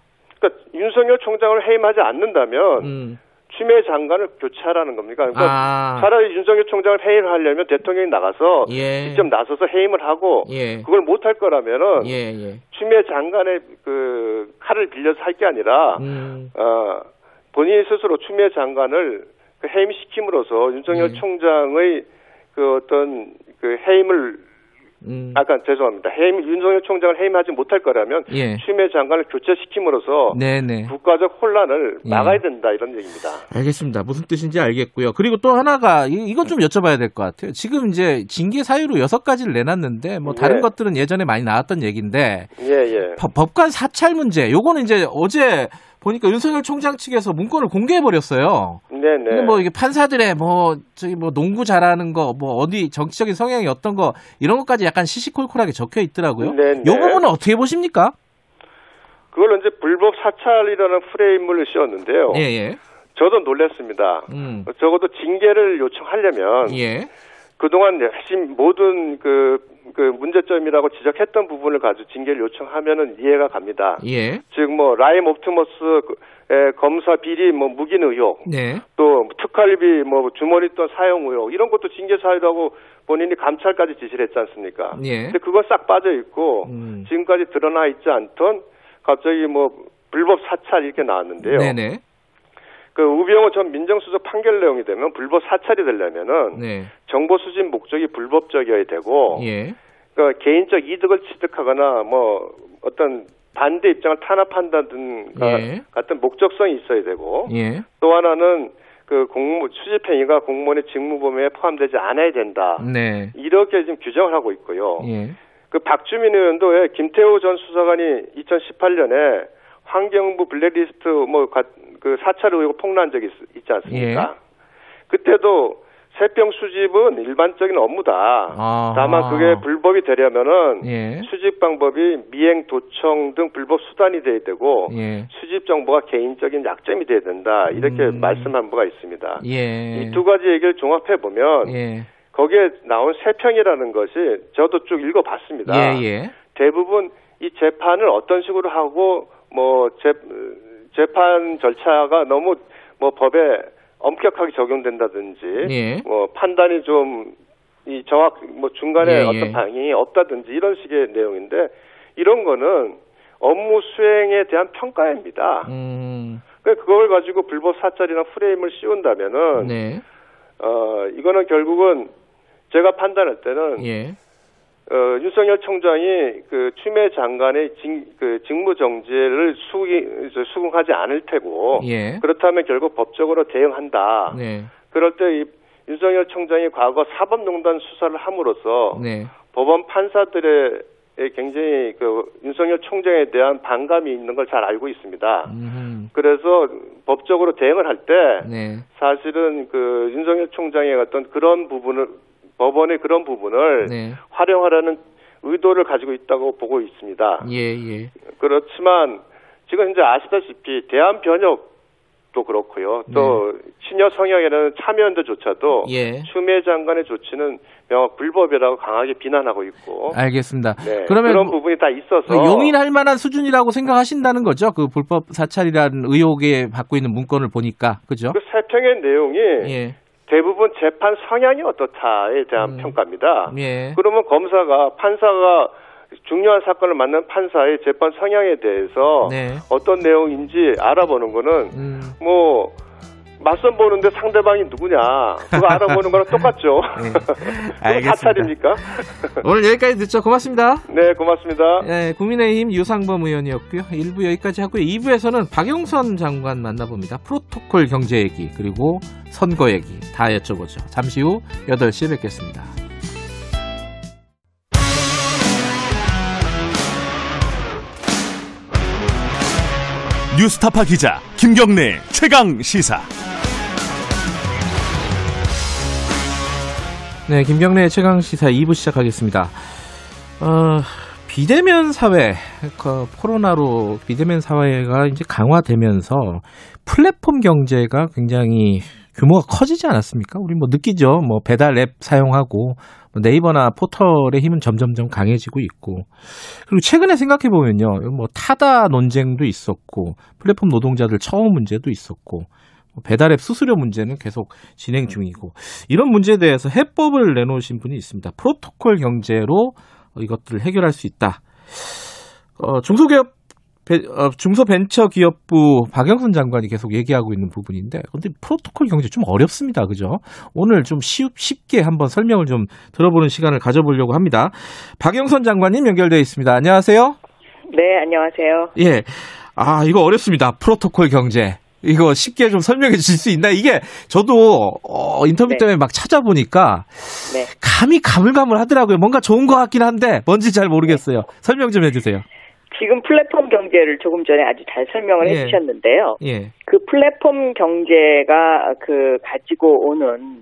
그러니까 윤석열 총장을 해임하지 않는다면 음. 추미애 장관을 교체하라는 겁니까? 그러니까 아. 차라리 윤석열 총장을 해임하려면 대통령이 나가서 예. 직접 나서서 해임을 하고 예. 그걸 못할 거라면은 예, 예. 추미애 장관의 그 칼을 빌려서 할 게 아니라 음. 어, 본인 스스로 추미애 장관을 그 해임시킴으로써 윤석열 예. 총장의 그 어떤 그 해임을 음. 아까 죄송합니다. 해임 윤석열 총장을 해임하지 못할 거라면 예. 추미애 장관을 교체시킴으로써 네, 네. 국가적 혼란을 예. 막아야 된다 이런 얘기입니다. 알겠습니다. 무슨 뜻인지 알겠고요. 그리고 또 하나가 이- 이건 좀 여쭤봐야 될 것 같아요. 지금 이제 징계 사유로 여섯 가지를 내놨는데 뭐 다른 네. 것들은 예전에 많이 나왔던 얘기인데 예, 예. 법- 법관 사찰 문제 요거는 이제 어제 보니까 윤석열 총장 측에서 문건을 공개해 버렸어요. 네, 네. 근데 뭐 이게 판사들의 뭐 저기 뭐 농구 잘하는 거 뭐 어디 정치적인 성향이 어떤 거 이런 것까지 약간 시시콜콜하게 적혀 있더라고요. 네, 요 네. 부분은 어떻게 보십니까? 그걸 이제 불법 사찰이라는 프레임을 씌웠는데요. 예, 예. 저도 놀랐습니다. 음. 적어도 징계를 요청하려면 예. 그동안 핵심 모든 그, 그 문제점이라고 지적했던 부분을 가지고 징계를 요청하면은 이해가 갑니다. 예. 즉뭐 라임 옵티머스의 검사 비리 뭐 묵인 의혹 네. 또 특활비 뭐 주머니 돈 사용 의혹 이런 것도 징계 사유라고 본인이 감찰까지 지시를 했지 않습니까? 예. 근데 그건 싹 빠져 있고 음. 지금까지 드러나 있지 않던 갑자기 뭐 불법 사찰 이렇게 나왔는데요. 네네. 그 우병우 전 민정수석 판결 내용이 되면 불법 사찰이 되려면은 네. 정보 수집 목적이 불법적이어야 되고 예. 그 개인적 이득을 취득하거나 뭐 어떤 반대 입장을 탄압한다든가 예. 같은 목적성이 있어야 되고 예. 또 하나는 그 공무 수집 행위가 공무원의 직무 범위에 포함되지 않아야 된다. 네. 이렇게 지금 규정을 하고 있고요. 예. 그 박주민 의원도 왜 김태호 전 수사관이 2018년에 환경부 블랙리스트 뭐그 사찰 의혹 폭로한 적이 있, 지 않습니까? 예. 그때도 세평 수집은 일반적인 업무다. 아하. 다만 그게 불법이 되려면은 예. 수집 방법이 미행, 도청 등 불법 수단이 돼야 되고 예. 수집 정보가 개인적인 약점이 돼야 된다. 이렇게 음. 말씀한 바가 있습니다. 예. 이두 가지 얘기를 종합해 보면 예. 거기에 나온 세평이라는 것이 저도 쭉 읽어봤습니다. 예, 예. 대부분 이 재판을 어떤 식으로 하고 뭐 재, 재판 절차가 너무 뭐 법에 엄격하게 적용된다든지 예. 뭐 판단이 좀 이 정확 뭐 중간에 예, 예. 어떤 방향이 없다든지 이런 식의 내용인데 이런 거는 업무 수행에 대한 평가입니다. 음. 그러니까 그걸 가지고 불법 사찰이나 프레임을 씌운다면은 네. 어 이거는 결국은 제가 판단할 때는 예. 어, 윤석열 총장이 그 추미애 장관의 직, 그 직무 정지를 수기, 저, 수긍하지 않을 테고 예. 그렇다면 결국 법적으로 대응한다. 네. 그럴 때 이, 윤석열 총장이 과거 사법농단 수사를 함으로써 네. 법원 판사들의 굉장히 그 윤석열 총장에 대한 반감이 있는 걸 잘 알고 있습니다. 음. 그래서 법적으로 대응을 할때 네. 사실은 그 윤석열 총장의 어떤 그런 부분을 법원의 그런 부분을 네. 활용하라는 의도를 가지고 있다고 보고 있습니다. 예, 예. 그렇지만 지금 현재 아시다시피 대한 변혁도 그렇고요. 또 친여 성향이라는 참여연대조차도 예. 추미애 장관의 조치는 명확 불법이라고 강하게 비난하고 있고 알겠습니다. 네, 그러면 그런 뭐- 부분이 다 있어서 그 용인할 만한 수준이라고 생각하신다는 거죠? 그 불법 사찰이라는 의혹에 받고 있는 문건을 보니까. 그죠? 그 세평의 내용이 예. 대부분 재판 성향이 어떻다에 대한 음. 평가입니다. 예. 그러면 검사가 판사가 중요한 사건을 맡는 판사의 재판 성향에 대해서 네. 어떤 내용인지 알아보는 거는 음. 뭐 맞선 보는데 상대방이 누구냐 그거 알아보는 거랑 똑같죠. 네. 알겠습니다. 사찰입니까? 오늘 여기까지 듣죠. 고맙습니다. 네, 고맙습니다. 예, 국민의힘 유상범 의원이었고요. 1부 여기까지 하고요. 2부에서는 박영선 장관 만나봅니다. 프로토콜 경제 얘기 그리고 선거 얘기 다 여쭤보죠. 잠시 후 8시에 뵙겠습니다. 뉴스타파 기자 김경래 최강 시사. 네, 김경래 최강 시사 2부 시작하겠습니다. 어, 비대면 사회, 그 코로나로 비대면 사회가 이제 강화되면서 플랫폼 경제가 굉장히 규모가 커지지 않았습니까? 우리 뭐 느끼죠. 뭐 배달 앱 사용하고 뭐 네이버나 포털의 힘은 점점점 강해지고 있고 그리고 최근에 생각해 보면요, 뭐 타다 논쟁도 있었고 플랫폼 노동자들 처우 문제도 있었고 뭐 배달앱 수수료 문제는 계속 진행 중이고 이런 문제에 대해서 해법을 내놓으신 분이 있습니다. 프로토콜 경제로 이것들을 해결할 수 있다. 어, 중소기업 벤- 어, 중소벤처기업부 박영선 장관이 계속 얘기하고 있는 부분인데 근데 프로토콜 경제 좀 어렵습니다. 그죠? 오늘 좀 쉽, 쉽게 한번 설명을 좀 들어보는 시간을 가져보려고 합니다. 박영선 장관님 연결되어 있습니다. 안녕하세요. 네, 안녕하세요. 예. 아, 이거 어렵습니다. 프로토콜 경제. 이거 쉽게 좀 설명해 주실 수 있나요? 이게 저도 어, 인터뷰 네. 때문에 막 찾아보니까 네. 감이 가물가물 하더라고요. 뭔가 좋은 것 같긴 한데 뭔지 잘 모르겠어요. 설명 좀 해주세요. 지금 플랫폼 경제를 조금 전에 아주 잘 설명을 예. 해주셨는데요. 예. 그 플랫폼 경제가 그 가지고 오는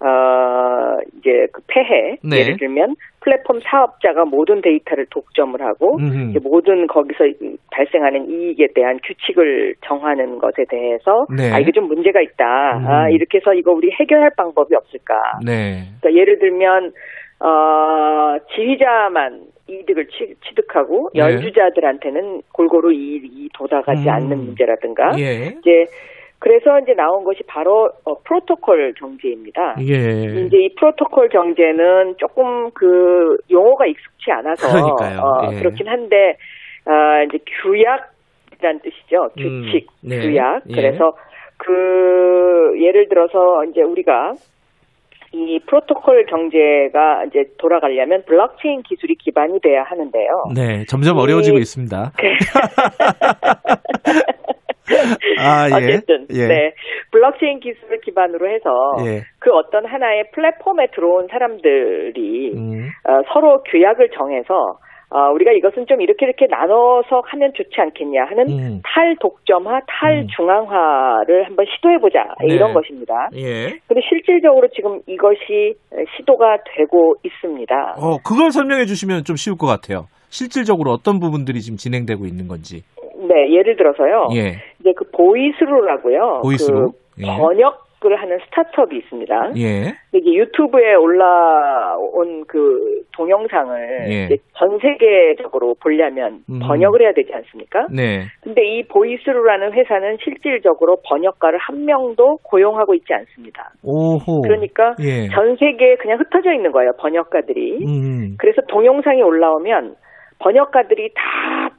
어 이제 그 폐해 네. 예를 들면 플랫폼 사업자가 모든 데이터를 독점을 하고 음흠. 모든 거기서 이- 발생하는 이익에 대한 규칙을 정하는 것에 대해서 네. 아 이게 좀 문제가 있다. 아, 음. 이렇게 해서 이거 우리 해결할 방법이 없을까? 네. 그러니까 예를 들면 어, 지휘자만 이득을 취, 취득하고 네. 연주자들한테는 골고루 이익이 도달하지 음. 않는 문제라든가 예. 이제 그래서 이제 나온 것이 바로 어, 프로토콜 경제입니다. 예. 이제 이 프로토콜 경제는 조금 그 용어가 익숙치 않아서 그러니까요. 어, 예. 그렇긴 한데 어, 이제 규약이란 뜻이죠. 음, 규칙, 네. 규약. 예. 그래서 그 예를 들어서 이제 우리가 이 프로토콜 경제가 이제 돌아가려면 블록체인 기술이 기반이 돼야 하는데요. 네. 점점 이- 어려워지고 있습니다. 아, 예. 어쨌든 예. 네 블록체인 기술을 기반으로 해서 예. 그 어떤 하나의 플랫폼에 들어온 사람들이 음. 어, 서로 규약을 정해서 어, 우리가 이것은 좀 이렇게 이렇게 나눠서 하면 좋지 않겠냐 하는 음. 탈독점화, 탈중앙화를 한번 시도해보자 네. 이런 것입니다. 예. 근데 실질적으로 지금 이것이 시도가 되고 있습니다. 어, 그걸 설명해 주시면 좀 쉬울 것 같아요. 실질적으로 어떤 부분들이 지금 진행되고 있는 건지. 네, 예를 들어서요. 예. 보이스루라고요. 보이스루? 그 예. 번역을 하는 스타트업이 있습니다. 예. 이게 유튜브에 올라온 그 동영상을 예. 전 세계적으로 보려면 음. 번역을 해야 되지 않습니까? 네. 근데 이 보이스루라는 회사는 실질적으로 번역가를 한 명도 고용하고 있지 않습니다. 오호. 그러니까 예. 전 세계에 그냥 흩어져 있는 거예요, 번역가들이. 음. 그래서 동영상이 올라오면 번역가들이 다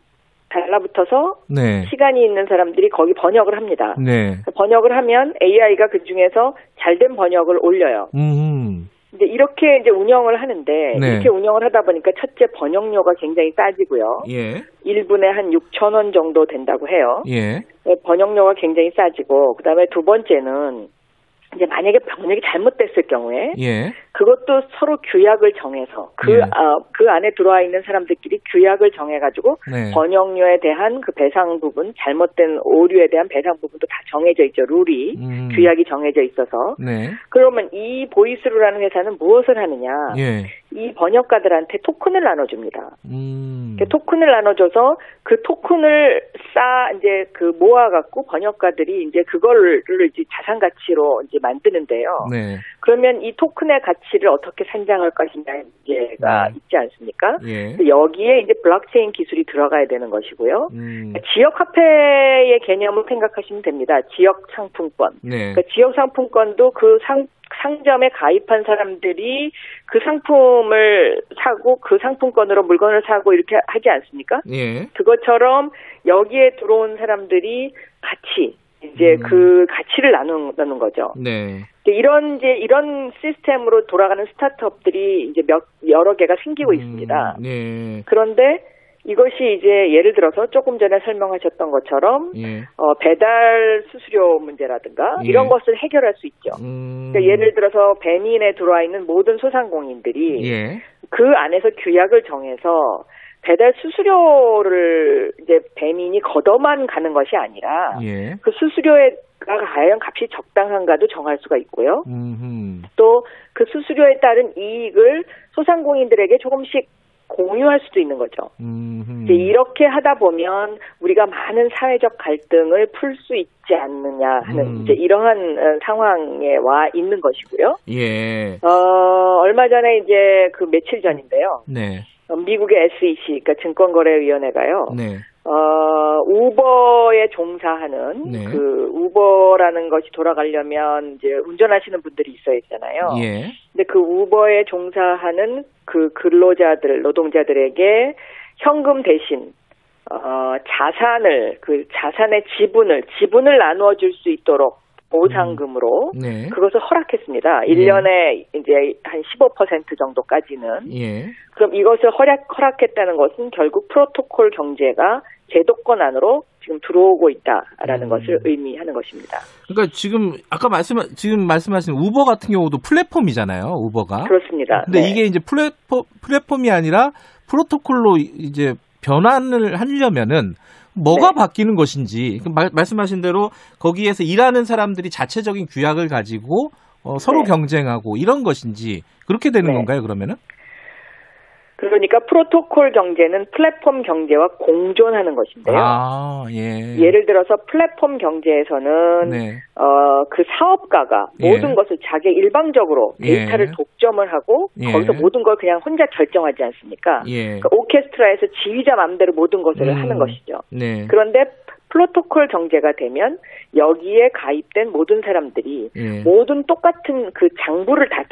달라붙어서 네. 시간이 있는 사람들이 거기 번역을 합니다. 네. 번역을 하면 AI가 그 중에서 잘된 번역을 올려요. 음. 이제 이렇게 이제 운영을 하는데 네. 이렇게 운영을 하다 보니까 첫째 번역료가 굉장히 싸지고요. 예. 1분에 한 6천 원 정도 된다고 해요. 예. 네, 번역료가 굉장히 싸지고 그다음에 두 번째는 이제 만약에 번역이 잘못됐을 경우에 예. 그것도 서로 규약을 정해서 그, 예. 아, 그 안에 들어와 있는 사람들끼리 규약을 정해가지고 네. 번역료에 대한 그 배상 부분, 잘못된 오류에 대한 배상 부분도 다 정해져 있죠. 룰이 음. 규약이 정해져 있어서 네. 그러면 이 보이스루라는 회사는 무엇을 하느냐? 예. 이 번역가들한테 토큰을 나눠줍니다. 음. 그 토큰을 나눠줘서 그 토큰을 쌓 이제 그 모아갖고 번역가들이 이제 그거를 이제 자산 가치로 이제 만드는데요. 네. 그러면 이 토큰의 가치 를 어떻게 산정할 것이냐의 문제가 네. 있지 않습니까? 예. 여기에 이제 블록체인 기술이 들어가야 되는 것이고요. 음. 지역 화폐의 개념을 생각하시면 됩니다. 지역 상품권. 네. 그러니까 지역 상품권도 그 상, 상점에 가입한 사람들이 그 상품을 사고 그 상품권으로 물건을 사고 이렇게 하지 않습니까? 예. 그것처럼 여기에 들어온 사람들이 같이 이제 음. 그 가치를 나누는 거죠. 네. 이런 이제 이런 시스템으로 돌아가는 스타트업들이 이제 몇 여러 개가 생기고 있습니다. 음, 네. 그런데 이것이 이제 예를 들어서 조금 전에 설명하셨던 것처럼 예. 어, 배달 수수료 문제라든가 예. 이런 것을 해결할 수 있죠. 음. 그러니까 예를 들어서 배민에 들어와 있는 모든 소상공인들이 예. 그 안에서 규약을 정해서 배달 수수료를 이제 배민이 걷어만 가는 것이 아니라 예. 그 수수료가 과연 값이 적당한가도 정할 수가 있고요. 음. 또그 수수료에 따른 이익을 소상공인들에게 조금씩 공유할 수도 있는 거죠. 음. 이제 이렇게 하다 보면 우리가 많은 사회적 갈등을 풀 수 있지 않느냐 하는 음. 이제 이러한 어, 상황에 와 있는 것이고요. 예. 어, 얼마 전에 이제 그 며칠 전인데요. 네. 어, 미국의 SEC, 그러니까 증권거래위원회가요. 네. 어, 우버에 종사하는 네. 그 우버라는 것이 돌아가려면 이제 운전하시는 분들이 있어야 되잖아요. 예. 근데 그 우버에 종사하는 그 근로자들, 노동자들에게 현금 대신 어, 자산을 그 자산의 지분을 지분을 나누어 줄 수 있도록 보상금으로 네. 그것을 허락했습니다. 1년에 이제 한 15% 정도까지는. 예. 그럼 이것을 허락, 허락했다는 것은 결국 프로토콜 경제가 제도권 안으로 지금 들어오고 있다라는 음. 것을 의미하는 것입니다. 그러니까 지금 아까 말씀 지금 말씀하신 우버 같은 경우도 플랫폼이잖아요. 우버가. 그렇습니다. 근데 네. 이게 이제 플랫폼 플랫폼이 아니라 프로토콜로 이제 변환을 하려면은 뭐가 네. 바뀌는 것인지 그 말, 말씀하신 대로 거기에서 일하는 사람들이 자체적인 규약을 가지고 어, 서로 네. 경쟁하고 이런 것인지 그렇게 되는 네. 건가요? 그러면은? 그러니까 프로토콜 경제는 플랫폼 경제와 공존하는 것인데요. 아, 예. 예를 들어서 플랫폼 경제에서는 네. 어, 그 사업가가 예. 모든 것을 자기 일방적으로 데이터를 예. 독점을 하고 예. 거기서 모든 걸 그냥 혼자 결정하지 않습니까? 예. 그러니까 오케스트라에서 지휘자 마음대로 모든 것을 음. 하는 것이죠. 네. 그런데 프로토콜 경제가 되면 여기에 가입된 모든 사람들이 예. 모든 똑같은 그 장부를 다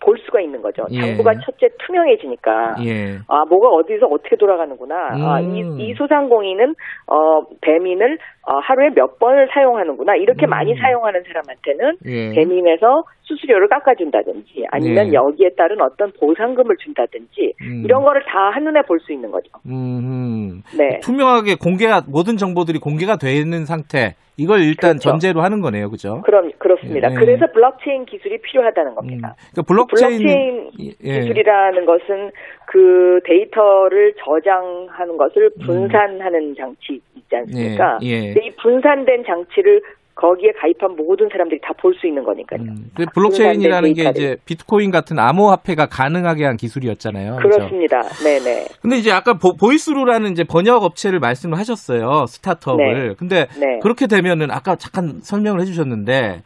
볼 수가 있는 거죠. 예. 장부가 첫째 투명해지니까 예. 아 뭐가 어디서 어떻게 돌아가는구나. 아, 음. 이, 이 소상공인은 어 배민을 어, 하루에 몇 번을 사용하는구나. 이렇게 음. 많이 사용하는 사람한테는 예. 배민에서 수수료를 깎아준다든지 아니면 네. 여기에 따른 어떤 보상금을 준다든지 음. 이런 거를 다 한눈에 볼 수 있는 거죠. 음. 네. 투명하게 공개가 모든 정보들이 공개가 되는 상태 이걸 일단 그렇죠. 전제로 하는 거네요, 그죠? 그럼 그렇습니다. 예. 그래서 블록체인 기술이 필요하다는 겁니다. 음. 그러니까 블록체인, 블록체인 예. 기술이라는 것은 그 데이터를 저장하는 것을 분산하는 장치 있지 않습니까? 예, 예. 이 분산된 장치를 거기에 가입한 모든 사람들이 다 볼 수 있는 거니까요. 음, 근데 블록체인이라는 게 이제 비트코인 같은 암호화폐가 가능하게 한 기술이었잖아요. 그렇습니다. 네네. 근데 이제 아까 보, 보이스루라는 이제 번역 업체를 말씀을 하셨어요. 스타트업을. 근데 네. 그렇게 되면은 아까 잠깐 설명을 해주셨는데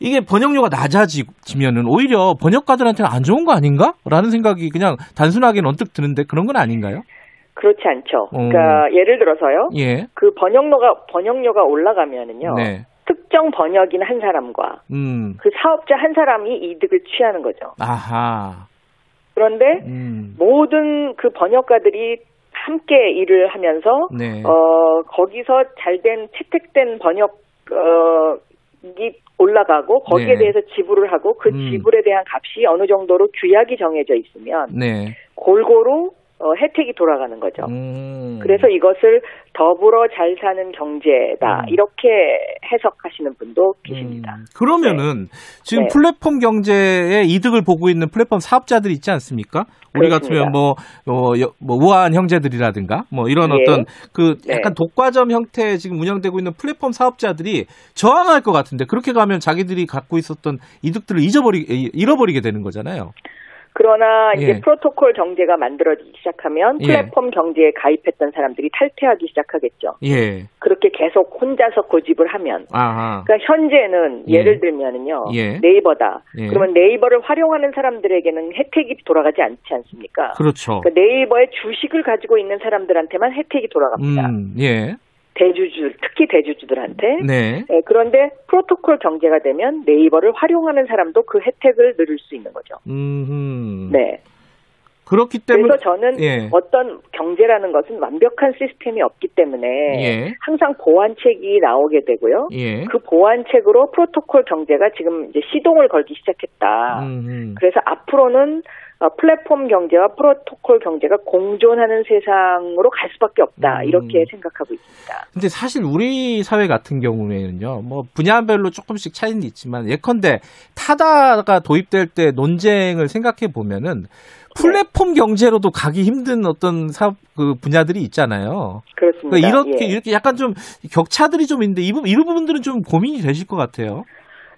이게 번역료가 낮아지면은 오히려 번역가들한테는 안 좋은 거 아닌가? 라는 생각이 그냥 단순하게는 언뜻 드는데 그런 건 아닌가요? 그렇지 않죠. 음. 그러니까 예를 들어서요. 예. 그 번역료가 번역료가 올라가면은요. 네. 특정 번역인 한 사람과 음. 그 사업자 한 사람이 이득을 취하는 거죠. 아하. 그런데 음. 모든 그 번역가들이 함께 일을 하면서 네. 어 거기서 잘된 채택된 번역 어 이 올라가고 거기에 네. 대해서 지불을 하고 그 음. 지불에 대한 값이 어느 정도로 규약이 정해져 있으면 네. 골고루 어, 혜택이 돌아가는 거죠. 음. 그래서 이것을 더불어 잘 사는 경제다 음. 이렇게 해석하시는 분도 계십니다. 음, 그러면은 지금 네. 플랫폼 경제의 이득을 보고 있는 플랫폼 사업자들이 있지 않습니까? 우리. 같으면 뭐, 어, 여- 뭐 우아한 형제들이라든가 뭐 이런 예. 어떤 그 네. 약간 독과점 형태의 지금 운영되고 있는 플랫폼 사업자들이 저항할 것 같은데 그렇게 가면 자기들이 갖고 있었던 이득들을 잊어버리 잃어버리게 되는 거잖아요. 그러나 이제 예. 프로토콜 경제가 만들어지기 시작하면 예. 플랫폼 경제에 가입했던 사람들이 탈퇴하기 시작하겠죠. 예. 그렇게 계속 혼자서 고집을 하면. 아하. 그러니까 현재는 예. 예를 들면은요. 예. 네이버다. 예. 그러면 네이버를 활용하는 사람들에게는 혜택이 돌아가지 않지 않습니까? 그렇죠. 그러니까 네이버의 주식을 가지고 있는 사람들한테만 혜택이 돌아갑니다. 음, 예. 대주주, 특히 대주주들한테. 네. 예, 그런데 프로토콜 경제가 되면 네이버를 활용하는 사람도 그 혜택을 누릴 수 있는 거죠. 음. 네. 그렇기 때문에 그래서 저는 예. 어떤 경제라는 것은 완벽한 시스템이 없기 때문에 예. 항상 보완책이 나오게 되고요. 예. 그 보완책으로 프로토콜 경제가 지금 이제 시동을 걸기 시작했다. 음. 그래서 앞으로는 어, 플랫폼 경제와 프로토콜 경제가 공존하는 세상으로 갈 수밖에 없다. 음. 이렇게 생각하고 있습니다. 근데 사실 우리 사회 같은 경우에는요, 뭐 분야별로 조금씩 차이는 있지만 예컨대 타다가 도입될 때 논쟁을 생각해 보면은 플랫폼 경제로도 가기 힘든 어떤 사업 그 분야들이 있잖아요. 그렇습니다. 그러니까 이렇게 예. 이렇게 약간 좀 격차들이 좀 있는데 이 부분 이런 부분들은 좀 고민이 되실 것 같아요.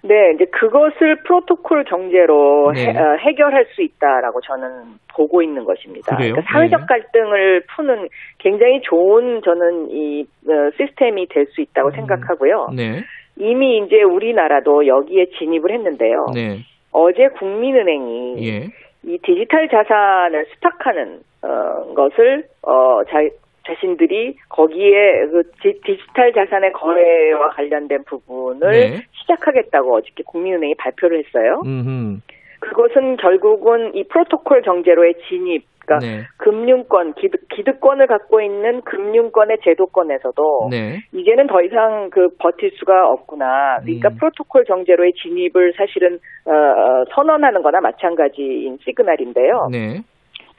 네, 이제 그것을 프로토콜 경제로 네. 해, 어, 해결할 수 있다라고 저는 보고 있는 것입니다. 그래요? 그러니까 사회적 네. 갈등을 푸는 굉장히 좋은 저는 이 어, 시스템이 될 수 있다고 음. 생각하고요. 네, 이미 이제 우리나라도 여기에 진입을 했는데요. 네, 어제 국민은행이 예, 이 디지털 자산을 수탁하는 어, 것을 어, 자, 자신들이 거기에 그 디, 디지털 자산의 거래와 관련된 부분을 네. 시작하겠다고 어저께 국민은행이 발표를 했어요. 음, 그것은 결국은 이 프로토콜 경제로의 진입, 그러니까 네, 금융권, 기득, 기득 권을 갖고 있는 금융권의 제도권에서도 네, 이제는 더 이상 그 버틸 수가 없구나. 그러니까 음. 프로토콜 경제로의 진입을 사실은 어, 어, 선언하는 거나 마찬가지인 시그널인데요. 네,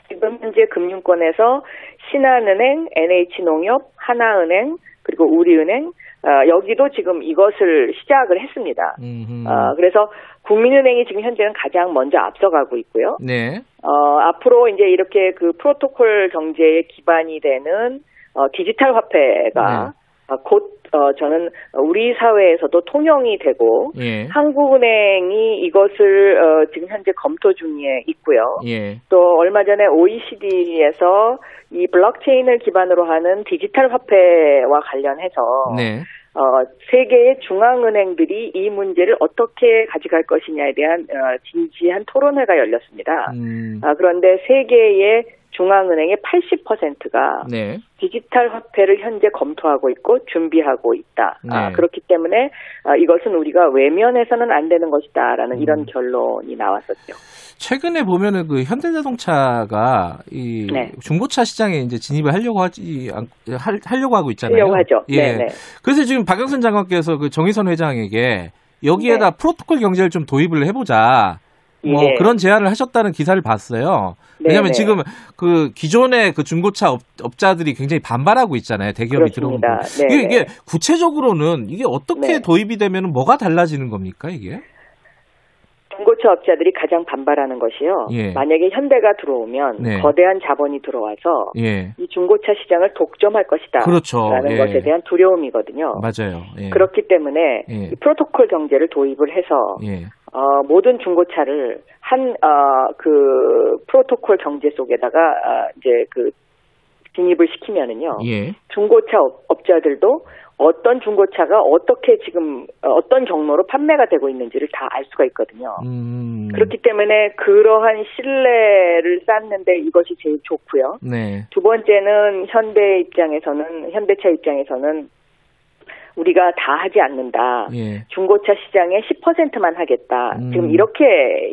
지금 현재 금융권에서 신한은행, NH농협, 하나은행, 그리고 우리은행, 어, 여기도 지금 이것을 시작을 했습니다. 음, 어, 그래서 국민은행이 지금 현재는 가장 먼저 앞서가고 있고요. 네, 어, 앞으로 이제 이렇게 그 프로토콜 경제의 기반이 되는 어, 디지털 화폐가 어, 곧 어, 저는 우리 사회에서도 통용이 되고 예, 한국은행이 이것을 어, 지금 현재 검토 중에 있고요. 예, 또 얼마 전에 OECD에서 이 블록체인을 기반으로 하는 디지털 화폐와 관련해서 네, 어, 세계의 중앙은행들이 이 문제를 어떻게 가져갈 것이냐에 대한 어, 진지한 토론회가 열렸습니다. 음, 아, 그런데 세계의 중앙은행의 80%가 네, 디지털 화폐를 현재 검토하고 있고 준비하고 있다. 아, 네. 그렇기 때문에 아, 이것은 우리가 외면해서는 안 되는 것이다라는 음. 이런 결론이 나왔었죠. 최근에 보면은 그 현대자동차가 이 네. 중고차 시장에 이제 진입을 하려고 하지 않- 할- 하려고 하고 있잖아요. 하려고 하죠. 예. 네네. 그래서 지금 박영선 장관께서 그 정의선 회장에게 여기에다 프로토콜 경제를 좀 도입을 해보자. 뭐 네. 예. 그런 제안을 하셨다는 기사를 봤어요. 왜냐하면 네네. 지금 그 기존의 그 중고차 업, 업자들이 굉장히 반발하고 있잖아요. 대기업이 들어오는. 이게. 이게 구체적으로는 이게 어떻게 네. 도입이 되면 뭐가 달라지는 겁니까 이게? 중고차 업자들이 가장 반발하는 것이요. 예. 만약에 현대가 들어오면 네. 거대한 자본이 들어와서 예. 이 중고차 시장을 독점할 것이다. 그렇죠. 라는 예. 것에 대한 두려움이거든요. 맞아요. 예. 그렇기 때문에 예. 이 프로토콜 경제를 도입을 해서 예. 어, 모든 중고차를 한, 어, 그, 프로토콜 경제 속에다가, 아, 이제 그, 진입을 시키면은요. 예. 중고차 업- 업자들도 어떤 중고차가 어떻게 지금, 어, 어떤 경로로 판매가 되고 있는지를 다 알 수가 있거든요. 음. 그렇기 때문에 그러한 신뢰를 쌓는데 이것이 제일 좋고요. 네. 두 번째는 현대 입장에서는, 현대차 입장에서는 우리가 다 하지 않는다. 예. 중고차 시장의 10%만 하겠다. 음. 지금 이렇게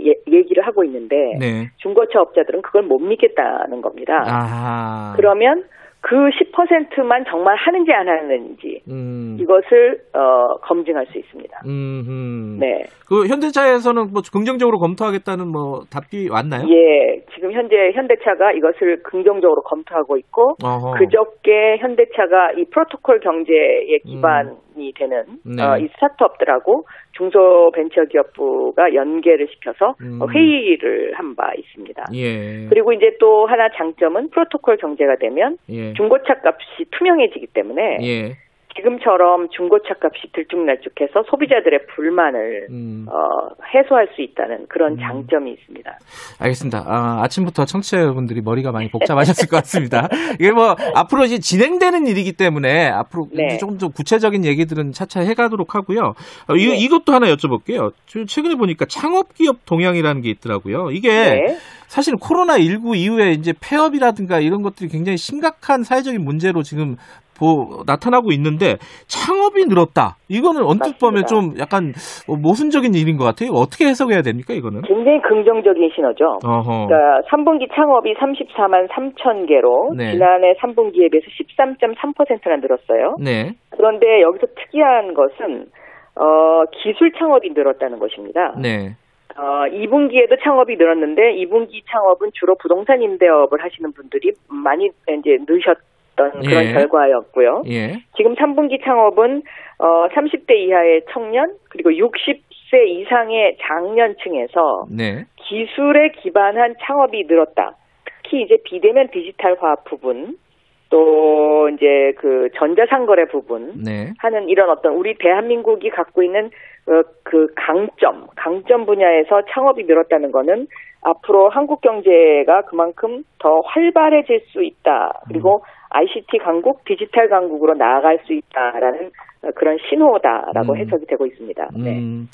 예- 얘기를 하고 있는데 네. 중고차 업자들은 그걸 못 믿겠다는 겁니다. 아하. 그러면 그 10%만 정말 하는지 안 하는지 음. 이것을 어, 검증할 수 있습니다. 음. 네. 그 현대차에서는 뭐 긍정적으로 검토하겠다는 뭐 답이 왔나요? 예, 지금 현재 현대차가 이것을 긍정적으로 검토하고 있고 어허. 그저께 현대차가 이 프로토콜 경제의 기반이 되는 네. 어, 이 스타트업들하고 중소벤처기업부가 연계를 시켜서 음. 어, 회의를 한 바 있습니다. 예. 그리고 이제 또 하나 장점은 프로토콜 경제가 되면 예. 중고차 값이 투명해지기 때문에 예. 지금처럼 중고차 값이 들쭉날쭉해서 소비자들의 불만을 음. 어, 해소할 수 있다는 그런 장점이 있습니다. 알겠습니다. 아, 아침부터 청취자 여러분들이 머리가 많이 복잡하셨을 것 같습니다. 이게 뭐 앞으로 이제 진행되는 일이기 때문에 앞으로 네. 조금 더 구체적인 얘기들은 차차 해가도록 하고요. 어, 이, 네. 이것도 하나 여쭤볼게요. 저 최근에 보니까 창업기업 동향이라는 게 있더라고요. 이게 네. 사실 코로나 19 이후에 이제 폐업이라든가 이런 것들이 굉장히 심각한 사회적인 문제로 지금 보, 나타나고 있는데 창업이 늘었다. 이거는 언뜻 보면. 좀 약간 어, 모순적인 일인 것 같아요. 어떻게 해석해야 됩니까 이거는? 굉장히 긍정적인 신호죠. 어허. 그러니까 3분기 창업이 34만 3천 개로 네. 지난해 3분기에 비해서 13.3%나 늘었어요. 네. 그런데 여기서 특이한 것은 어, 기술 창업이 늘었다는 것입니다. 네. 어, 2분기에도 창업이 늘었는데 2분기 창업은 주로 부동산 임대업을 하시는 분들이 많이 이제 늘셨던 그런 예. 결과였고요. 예. 지금 3분기 창업은 어, 30대 이하의 청년 그리고 60세 이상의 장년층에서 네. 기술에 기반한 창업이 늘었다. 특히 이제 비대면 디지털화 부분 또 이제 그 전자상거래 부분 네. 하는 이런 어떤 우리 대한민국이 갖고 있는 어, 그 강점, 강점 분야에서 창업이 늘었다는 거는 앞으로 한국 경제가 그만큼 더 활발해질 수 있다. 그리고 ICT 강국, 디지털 강국으로 나아갈 수 있다라는 어, 그런 신호다라고 음. 해석이 되고 있습니다. 네. 음,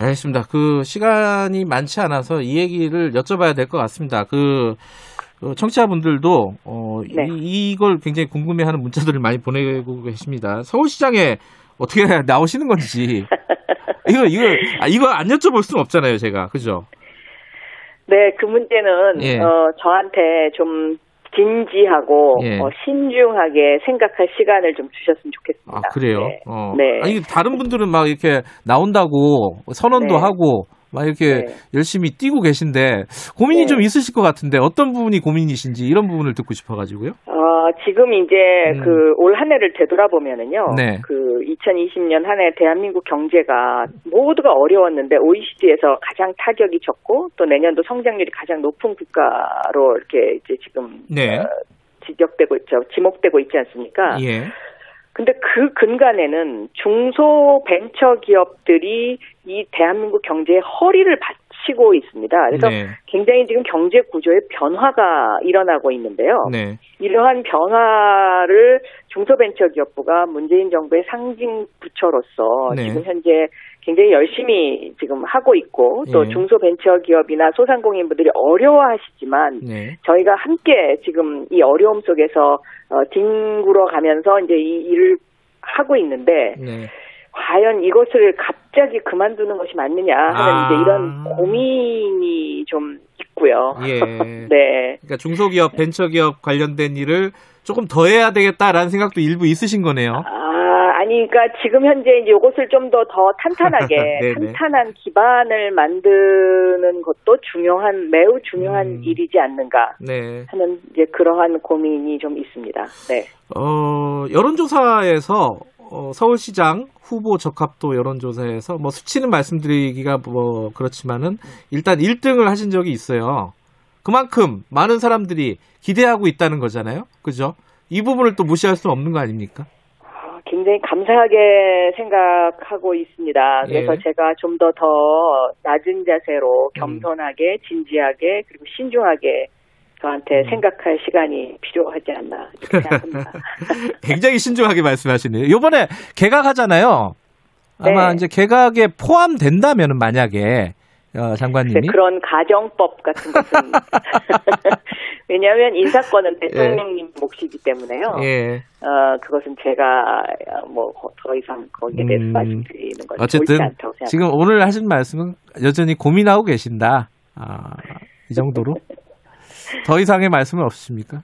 알겠습니다. 그 시간이 많지 않아서 이 얘기를 여쭤봐야 될 것 같습니다. 그 어, 청취자분들도 어, 네. 이, 이걸 굉장히 궁금해하는 문자들을 많이 보내고 계십니다. 서울시장에 어떻게 나오시는 건지 이거 이거 아, 이거 안 여쭤볼 수는 없잖아요, 제가 그죠? 네, 그 문제는 예. 어, 저한테 좀 진지하고 예. 어, 신중하게 생각할 시간을 좀 주셨으면 좋겠습니다. 아 그래요? 네. 어. 네. 아니 다른 분들은 막 이렇게 나온다고 선언도 네. 하고 막 이렇게 네. 열심히 뛰고 계신데 고민이 네. 좀 있으실 것 같은데 어떤 부분이 고민이신지 이런 부분을 듣고 싶어가지고요. 어, 지금 이제 음. 그올 한 해를 되돌아보면은요. 네. 그 2020년 한 해 대한민국 경제가 모두가 어려웠는데 OECD에서 가장 타격이 적고 또 내년도 성장률이 가장 높은 국가로 이렇게 이제 지금 네. 어, 지적되고 있죠. 지목되고 있지 않습니까? 예. 근데 그 근간에는 중소 벤처 기업들이 이 대한민국 경제의 허리를 받 치고 있습니다. 그래서 네. 굉장히 지금 경제 구조의 변화가 일어나고 있는데요. 네. 이러한 변화를 중소벤처기업부가 문재인 정부의 상징 부처로서 네. 지금 현재 굉장히 열심히 지금 하고 있고 또 예. 중소벤처기업이나 소상공인분들이 어려워하시지만 네. 저희가 함께 지금 이 어려움 속에서 어, 뒹굴어 가면서 이제 이 일을 하고 있는데 네. 과연 이것을 갑자기 그만두는 것이 맞느냐 하는 아. 이제 이런 고민이 좀 있고요. 예. 네. 그러니까 중소기업, 벤처기업 관련된 일을 조금 더 해야 되겠다라는 생각도 일부 있으신 거네요. 아, 아니, 그러니까 지금 현재 이제 이것을 좀 더더 탄탄하게 네네. 탄탄한 기반을 만드는 것도 중요한 매우 중요한 음. 일이지 않는가 네. 하는 이제 그러한 고민이 좀 있습니다. 네. 어, 여론조사에서 어, 서울시장 후보 적합도 여론조사에서 뭐 수치는 말씀드리기가 뭐 그렇지만은 일단 1등을 하신 적이 있어요. 그만큼 많은 사람들이 기대하고 있다는 거잖아요. 그죠? 이 부분을 또 무시할 수 없는 거 아닙니까? 아, 굉장히 감사하게 생각하고 있습니다. 그래서 예. 제가 좀더더 낮은 자세로 겸손하게 진지하게 그리고 신중하게 저한테 생각할 시간이 필요하지 않나 이렇게 생각합니다. 굉장히 신중하게 말씀하시네요. 요번에 개각하잖아요. 아마 네. 이제 개각에 포함된다면은 만약에 어, 장관님이 네, 그런 가정법 같은 것은 왜냐하면 인사권은 대통령님 몫이기 때문에요. 예. 어, 그것은 제가 뭐 더 이상 거기에 대해서 음, 말씀드리는 건 어쨌든. 지금 오늘 하신 말씀은 여전히 고민하고 계신다. 아, 이 정도로 더 이상의 말씀은 없으십니까?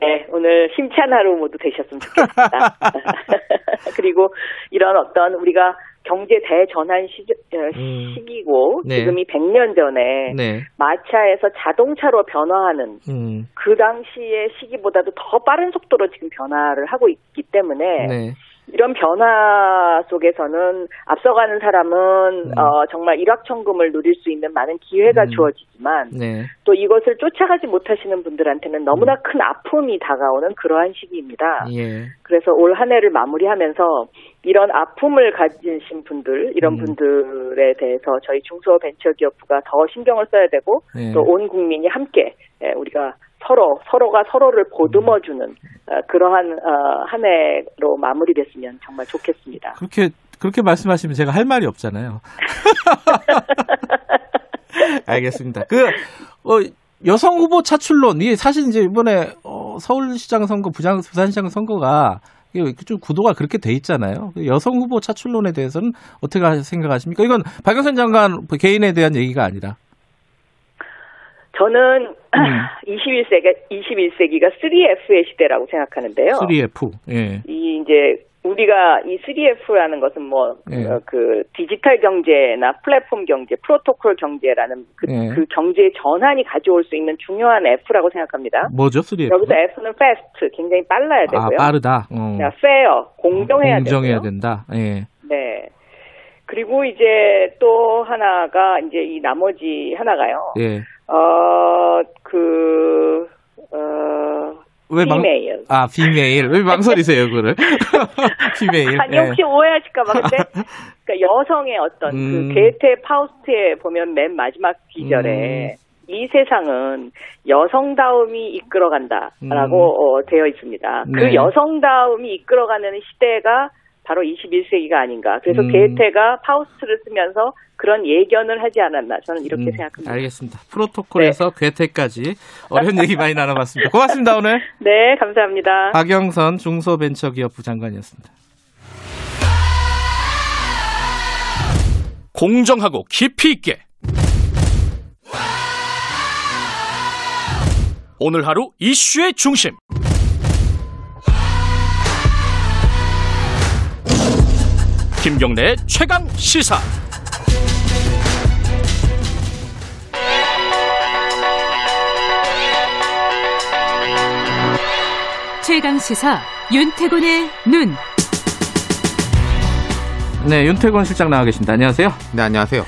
네, 오늘 힘찬 하루 모두 되셨으면 좋겠습니다. 그리고 이런 어떤 우리가 경제 대전환 시, 음. 시기고 네. 지금이 100년 전에 네. 마차에서 자동차로 변화하는 음. 그 당시의 시기보다도 더 빠른 속도로 지금 변화를 하고 있기 때문에 네. 이런 변화 속에서는 앞서가는 사람은 음. 어, 정말 일확천금을 누릴 수 있는 많은 기회가 음. 주어지지만 네. 또 이것을 쫓아가지 못하시는 분들한테는 너무나 큰 아픔이 다가오는 그러한 시기입니다. 예. 그래서 올 한 해를 마무리하면서 이런 아픔을 가지신 분들, 이런 음. 분들에 대해서 저희 중소벤처기업부가 더 신경을 써야 되고 네. 또온 국민이 함께 예, 우리가 서로 서로가 서로를 보듬어주는 어, 그러한 어, 한 해로 마무리됐으면 정말 좋겠습니다. 그렇게 그렇게 말씀하시면 제가 할 말이 없잖아요. 알겠습니다. 그 어, 여성 후보 차출론 이게 사실 이제 이번에 어, 서울시장 선거, 부장, 부산시장 선거가 좀 구도가 그렇게 돼 있잖아요. 그 여성 후보 차출론에 대해서는 어떻게 생각하십니까? 이건 박영선 장관 개인에 대한 얘기가 아니라. 저는 음. 21세기 21세기가 3F의 시대라고 생각하는데요. 3F. 예. 이 이제 우리가 이 3F라는 것은 뭐 예. 그 디지털 경제나 플랫폼 경제, 프로토콜 경제라는 그, 예. 그 경제의 전환이 가져올 수 있는 중요한 F라고 생각합니다. 뭐죠, 3F? 여기서 F는 fast, 굉장히 빨라야 아, 되고요. 빠르다. 어. 자, fair, 공정해야 공정해야 되고요. 된다. 예. 네. 그리고 이제 또 하나가 이제 이 나머지 하나가요. 예. 어, 그, 어, 왜 망, female. 아, 비메일. 왜 망설이세요, 그거를? 비메일. 아니 예. 혹시 오해하실까봐 근데 그러니까 여성의 어떤 음. 그 게테 파우스트에 보면 맨 마지막 음. 기절에 이 세상은 여성다움이 이끌어간다라고 어, 되어 있습니다. 음. 네. 그 여성다움이 이끌어가는 시대가 바로 21세기가 아닌가. 그래서 음. 게테가 파우스트를 쓰면서 그런 예견을 하지 않았나. 저는 이렇게 음, 생각합니다. 알겠습니다. 프로토콜에서 괴테까지 어려운 얘기 많이 나눠봤습니다. 고맙습니다, 오늘. 네, 감사합니다. 박영선 중소벤처기업부 장관이었습니다. 공정하고 깊이 있게 오늘 하루 이슈의 중심 김경래의 최강 시사 최강 시사 윤태곤의 눈. 네, 윤태권 실장 나와 계십니다. 안녕하세요. 네, 안녕하세요.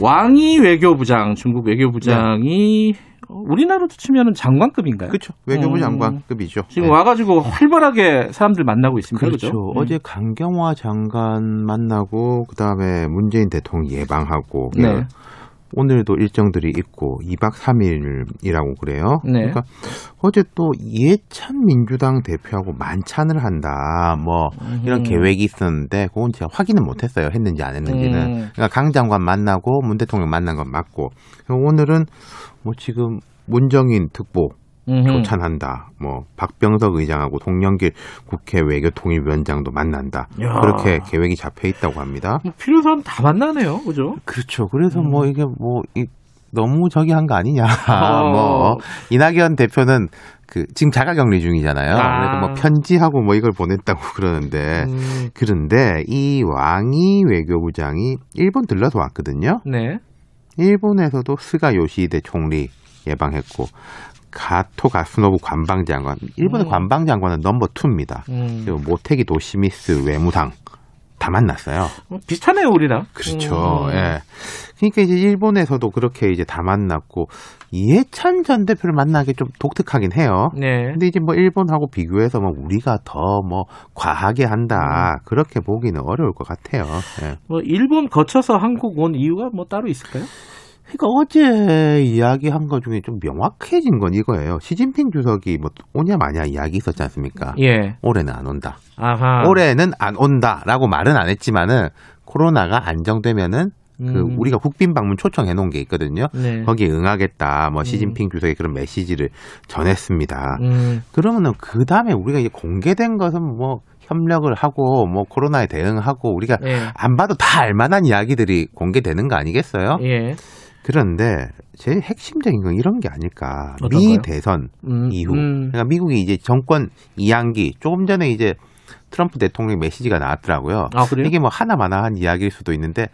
왕이 외교부장, 중국 외교부장이 어, 우리나라로 치면은 장관급인가요? 그렇죠. 외교부 음. 장관급이죠. 지금 네. 와가지고 활발하게 사람들 만나고 있습니다. 그렇죠. 그죠? 어제 강경화 장관 만나고 그 다음에 문재인 대통령 예방하고 네. 오늘도 일정들이 있고 2박 3일이라고 그래요. 네. 그러니까 어제 또 예찬 민주당 대표하고 만찬을 한다. 뭐 이런 음. 계획이 있었는데 그건 제가 확인은 못 했어요. 했는지 안 했는지는. 음. 그러니까 강 장관 만나고 문 대통령 만난 건 맞고. 오늘은 뭐 지금 문정인 특보 음흠. 조찬한다. 뭐 박병석 의장하고 동영길 국회 외교통일위원장도 만난다. 야. 그렇게 계획이 잡혀 있다고 합니다. 뭐 필요한 사람 다 만나네요. 그죠? 그렇죠. 그래서 음. 뭐 이게 뭐 이, 너무 저기 한 거 아니냐. 어. 뭐 이낙연 대표는 그 지금 자가격리 중이잖아요. 아. 그래서 뭐 편지하고 뭐 이걸 보냈다고 그러는데 음, 그런데 이 왕이 외교부장이 일본 들러서 왔거든요. 네. 일본에서도 스가 요시히데 총리 예방했고 가토 가쓰노부 관방장관. 일본의 음. 관방장관은 number two입니다. 음. 그리고 모테기 도시미쓰 외무상 다 만났어요. 뭐 비슷하네요, 우리랑. 그렇죠. 음. 예. 그러니까 이제 일본에서도 그렇게 이제 다 만났고 이해찬 전 대표를 만나기 좀 독특하긴 해요. 네. 근데 이제 뭐 일본하고 비교해서 뭐 우리가 더 뭐 과하게 한다 음. 그렇게 보기는 어려울 것 같아요. 예. 뭐 일본 거쳐서 한국 온 이유가 뭐 따로 있을까요? 그러니까 어제 이야기한 것 중에 좀 명확해진 건 이거예요. 시진핑 주석이 뭐 오냐 마냐 이야기 있었지 않습니까? 예. 올해는 안 온다. 아하. 올해는 안 온다라고 말은 안 했지만은 코로나가 안정되면은 그 음. 우리가 국빈 방문 초청해 놓은 게 있거든요. 네. 거기에 응하겠다. 뭐 시진핑 주석이 그런 메시지를 전했습니다. 음. 그러면은 그 다음에 우리가 이제 공개된 것은 뭐 협력을 하고 뭐 코로나에 대응하고 우리가 예. 안 봐도 다 알만한 이야기들이 공개되는 거 아니겠어요? 예. 그런데 제일 핵심적인 건 이런 게 아닐까. 미 어떤가요? 대선 음, 이후. 음. 그러니까 미국이 이제 정권 이양기 조금 전에 이제 트럼프 대통령 메시지가 나왔더라고요. 아, 그래요? 이게 뭐 하나마나한 이야기일 수도 있는데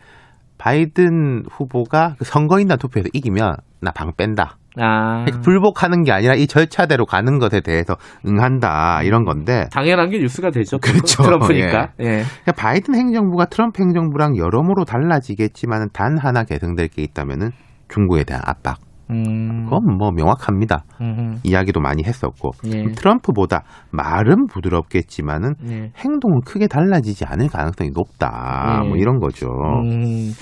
바이든 후보가 그 선거인단 투표에서 이기면 나 방 뺀다. 아. 그러니까 불복하는 게 아니라 이 절차대로 가는 것에 대해서 응한다 이런 건데 당연한 게 뉴스가 되죠. 그렇죠. 트럼프니까. 예. 그러니까 바이든 행정부가 트럼프 행정부랑 여러모로 달라지겠지만 단 하나 개선될 게 있다면은 중국에 대한 압박. 음. 그건 뭐 명확합니다. 음. 이야기도 많이 했었고 예. 트럼프보다 말은 부드럽겠지만은 예. 행동은 크게 달라지지 않을 가능성이 높다. 예. 뭐 이런 거죠. 음.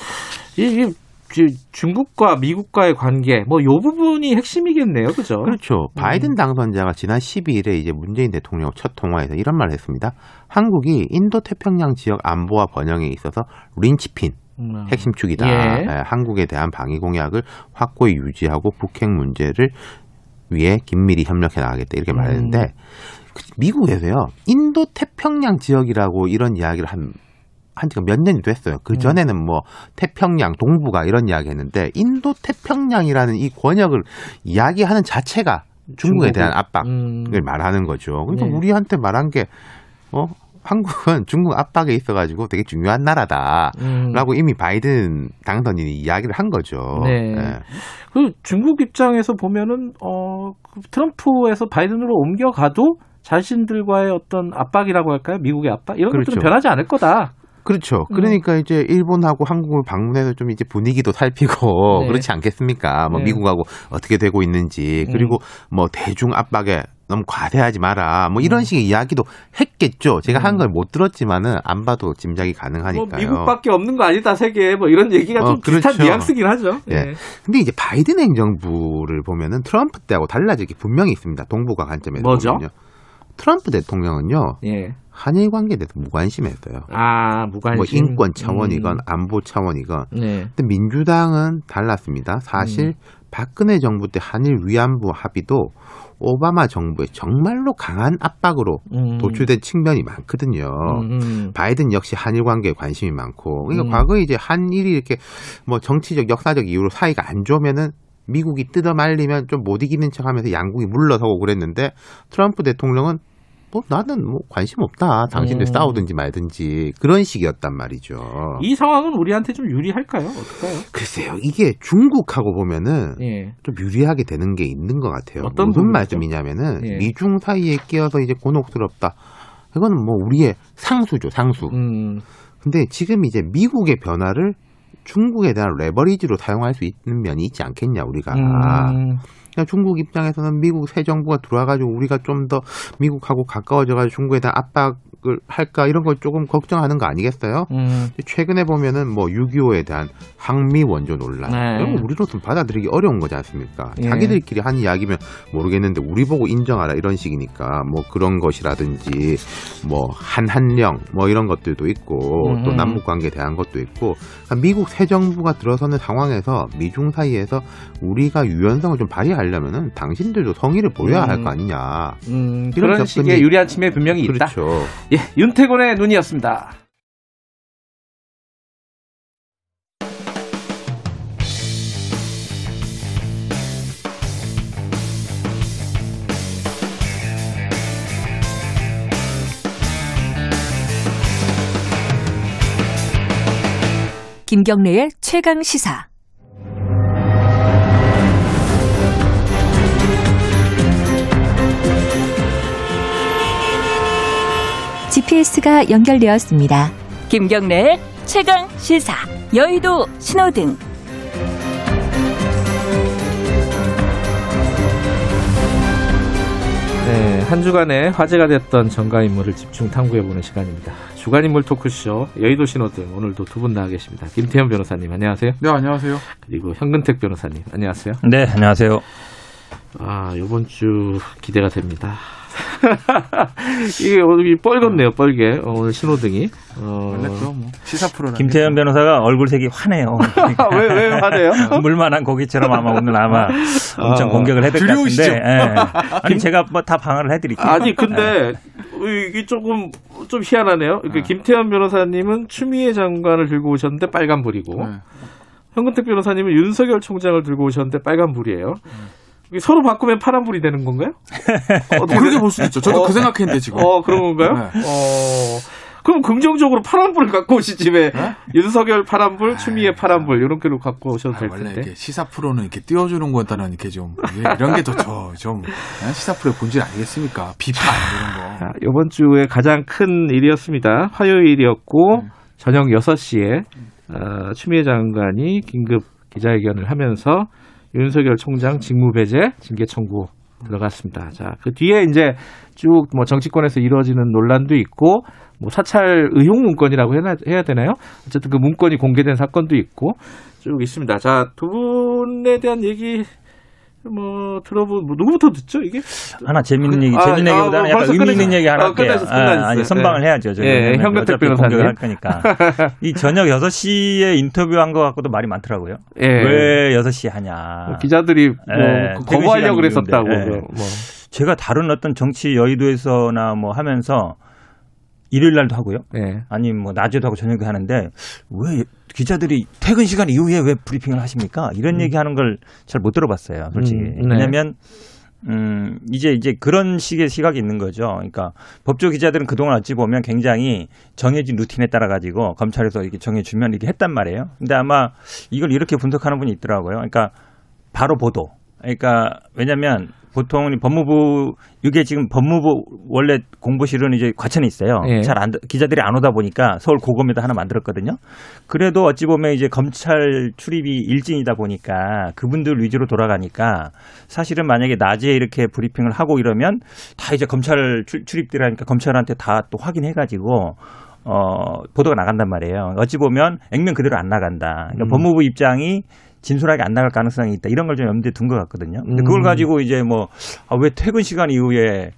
이게 지- 중국과 미국과의 관계 뭐 요 부분이 핵심이겠네요. 그죠? 그렇죠. 바이든 당선자가 지난 12일에 이제 문재인 대통령 첫 통화에서 이런 말을 했습니다. 한국이 인도 태평양 지역 안보와 번영에 있어서 린치핀 음. 핵심 축이다. 예. 에, 한국에 대한 방위 공약을 확고히 유지하고 북핵 문제를 위해 긴밀히 협력해 나가겠다 이렇게 말했는데 음. 그 미국에서요 인도 태평양 지역이라고 이런 이야기를 한 한 지가 몇 년이 됐어요. 음. 그 전에는 뭐 태평양 동북아 이런 이야기 했는데 인도 태평양이라는 이 권역을 이야기하는 자체가 중국에 중국을- 대한 압박을 음. 말하는 거죠. 그러니까 네. 우리한테 말한 게 어, 한국은 중국 압박에 있어가지고 되게 중요한 나라다. 음. 라고 이미 바이든 당선인이 이야기를 한 거죠. 네. 예. 그 중국 입장에서 보면은 어그 트럼프에서 바이든으로 옮겨가도 자신들과의 어떤 압박이라고 할까요? 미국의 압박 이런 그렇죠. 것들은 변하지 않을 거다. 그렇죠. 음. 그러니까 이제 일본하고 한국을 방문해서 좀 이제 분위기도 살피고 네. 그렇지 않겠습니까? 뭐 네. 미국하고 어떻게 되고 있는지 그리고 뭐 대중 압박에 너무 과대하지 마라. 뭐 이런 음. 식의 이야기도 했겠죠. 제가 한 걸 못 들었지만은 안 봐도 짐작이 가능하니까요. 뭐 미국밖에 없는 거 아니다 세계에 뭐 이런 얘기가 어, 좀 비슷한 그렇죠. 뉘앙스긴 하죠. 예. 근데 이제 바이든 행정부를 보면은 트럼프 때하고 달라질 게 분명히 있습니다. 동북아 관점에서 뭐죠? 보면요. 트럼프 대통령은요. 예. 한일 관계에 대해서 무관심했어요. 아 무관심. 뭐 인권 차원이건 음. 안보 차원이건. 네. 근데 민주당은 달랐습니다. 사실 음. 박근혜 정부 때 한일 위안부 합의도 오바마 정부의 정말로 강한 압박으로 음. 도출된 측면이 많거든요. 음, 음. 바이든 역시 한일 관계에 관심이 많고 그러니까 음. 과거에 이제 한일이 이렇게 뭐 정치적 역사적 이유로 사이가 안 좋으면은 미국이 뜯어 말리면 좀 못 이기는 척하면서 양국이 물러서고 그랬는데 트럼프 대통령은 뭐 나는 뭐 관심 없다 당신들 음. 싸우든지 말든지 그런 식이었단 말이죠. 이 상황은 우리한테 좀 유리할까요? 어떨까요? 글쎄요 이게 중국하고 보면은 예. 좀 유리하게 되는 게 있는 것 같아요. 어떤 무슨? 말씀이냐면은 예. 미중 사이에 끼어서 이제 곤혹스럽다. 이거는 뭐 우리의 상수죠 상수. 음. 근데 지금 이제 미국의 변화를 중국에 대한 레버리지로 사용할 수 있는 면이 있지 않겠냐 우리가. 음. 그러니까 중국 입장에서는 미국 새 정부가 들어와가지고 우리가 좀 더 미국하고 가까워져가지고 중국에 대한 압박 을 할까 이런 걸 조금 걱정하는 거 아니겠어요? 음. 최근에 보면은 뭐 6.25에 대한 항미 원조 논란 네. 이런 거 우리로서는 받아들이기 어려운 거지 않습니까? 예. 자기들끼리 한 이야기면 모르겠는데 우리 보고 인정하라 이런 식이니까 뭐 그런 것이라든지 뭐 한한령 뭐 이런 것들도 있고 또 음. 남북 관계에 대한 것도 있고 그러니까 미국 새 정부가 들어서는 상황에서 미중 사이에서 우리가 유연성을 좀 발휘하려면은 당신들도 성의를 보여야 할 음. 거 아니냐. 음. 이런 그런 접근이- 식의 유리한 침해 분명히 있다. 그렇죠. 예, 윤태곤의 눈이었습니다. 김경래의 최강 시사. GPS가 연결되었습니다. 김경래의 최강 시사 여의도 신호등 네, 한 주간에 화제가 됐던 정가 인물을 집중 탐구해보는 시간입니다. 주간 인물 토크쇼 여의도 신호등 오늘도 두 분 나와 계십니다. 김태현 변호사님 안녕하세요. 네, 안녕하세요. 그리고 현근택 변호사님 안녕하세요. 네, 안녕하세요. 아, 이번 주 기대가 됩니다. 이게 오늘 뻘겋네요, 뻘게. 어, 오늘 신호등이. 어... 원래 또 뭐 시사 프로라. 김태현 변호사가 얼굴색이 환해요. 왜, 왜 환해요? 물만한 고기처럼 아마 오늘 아마 엄청 어, 공격을 해야 될 것? 같은데. 예. 아니, 제가 뭐 다 방어를 해드릴게요. 아니, 근데 이게 조금 좀 희한하네요. 그 김태현 변호사님은 추미애 장관을 들고 오셨는데 빨간불이고, 네. 현근택 변호사님은 윤석열 총장을 들고 오셨는데 빨간불이에요. 이게 서로 바꾸면 파란불이 되는 건가요? 어, 그렇게 볼 수도 있죠. 저도 어. 그 생각했는데 지금. 어, 그런 건가요? 네. 어. 그럼 긍정적으로 파란불을 갖고 오시지 왜 네? 윤석열 파란불, 추미애 파란불 이런 걸로 갖고 오셔도 아, 될 원래 텐데. 이렇게 시사 프로는 이렇게 띄워주는 거다는 이렇게 좀 이런 게 더좀 시사 프로의 본질 아니겠습니까? 비판 이런 거. 자, 이번 주에 가장 큰 일이었습니다. 화요일이었고 네. 저녁 6시에 어, 추미애 장관이 긴급 기자회견을 하면서 윤석열 총장 직무배제 징계 청구 들어갔습니다. 자, 그 뒤에 이제 쭉 뭐 정치권에서 이루어지는 논란도 있고 뭐 사찰 의혹 문건이라고 해야, 해야 되나요? 어쨌든 그 문건이 공개된 사건도 있고 쭉 있습니다. 자, 두 분에 대한 얘기 뭐 들어보 뭐 누구부터 듣죠 이게? 하나 재밌는 얘기, 아, 재밌는 아, 얘기보다는 뭐 약간 의미 있는 얘기 하나 아, 할게요. 끝내셨- 끝내셨어요. 아니, 선방을 예. 해야죠. 저는. 예, 어차피 변호사님. 할 거니까. 이 저녁 6시에 인터뷰한 거 갖고도 말이 많더라고요. 예. 왜 6시에 하냐. 뭐 기자들이 뭐 예, 그 거부하려고 그랬었다고 예. 뭐. 제가 다른 어떤 정치 여의도에서나 뭐 하면서 일요일 날도 하고요. 예. 아니 뭐 낮에도 하고 저녁에 하는데 왜 기자들이 퇴근 시간 이후에 왜 브리핑을 하십니까? 이런 얘기하는 걸 잘 못 들어봤어요, 솔직히. 음, 네. 왜냐하면 음 이제 이제 그런 식의 시각이 있는 거죠. 그러니까 법조 기자들은 그동안 어찌 보면 굉장히 정해진 루틴에 따라 가지고 검찰에서 이렇게 정해주면 이렇게 했단 말이에요. 근데 아마 이걸 이렇게 분석하는 분이 있더라고요. 그러니까 바로 보도. 그러니까 왜냐하면 보통 법무부 이게 지금 법무부 원래 공보실은 이제 과천에 있어요. 예. 잘안 기자들이 안 오다 보니까 서울 고검에다 하나 만들었거든요. 그래도 어찌 보면 이제 검찰 출입이 일진이다 보니까 그분들 위주로 돌아가니까 사실은 만약에 낮에 이렇게 브리핑을 하고 이러면 다 이제 검찰 출- 출입들 하니까 검찰한테 다 또 확인해 가지고 어 보도가 나간단 말이에요. 어찌 보면 액면 그대로 안 나간다. 그러니까 음. 법무부 입장이 진솔하게 안 나갈 가능성이 있다. 이런 걸 좀 염두에 둔 것 같거든요. 근데 그걸 음. 가지고 이제 뭐, 아, 왜 퇴근 시간 이후에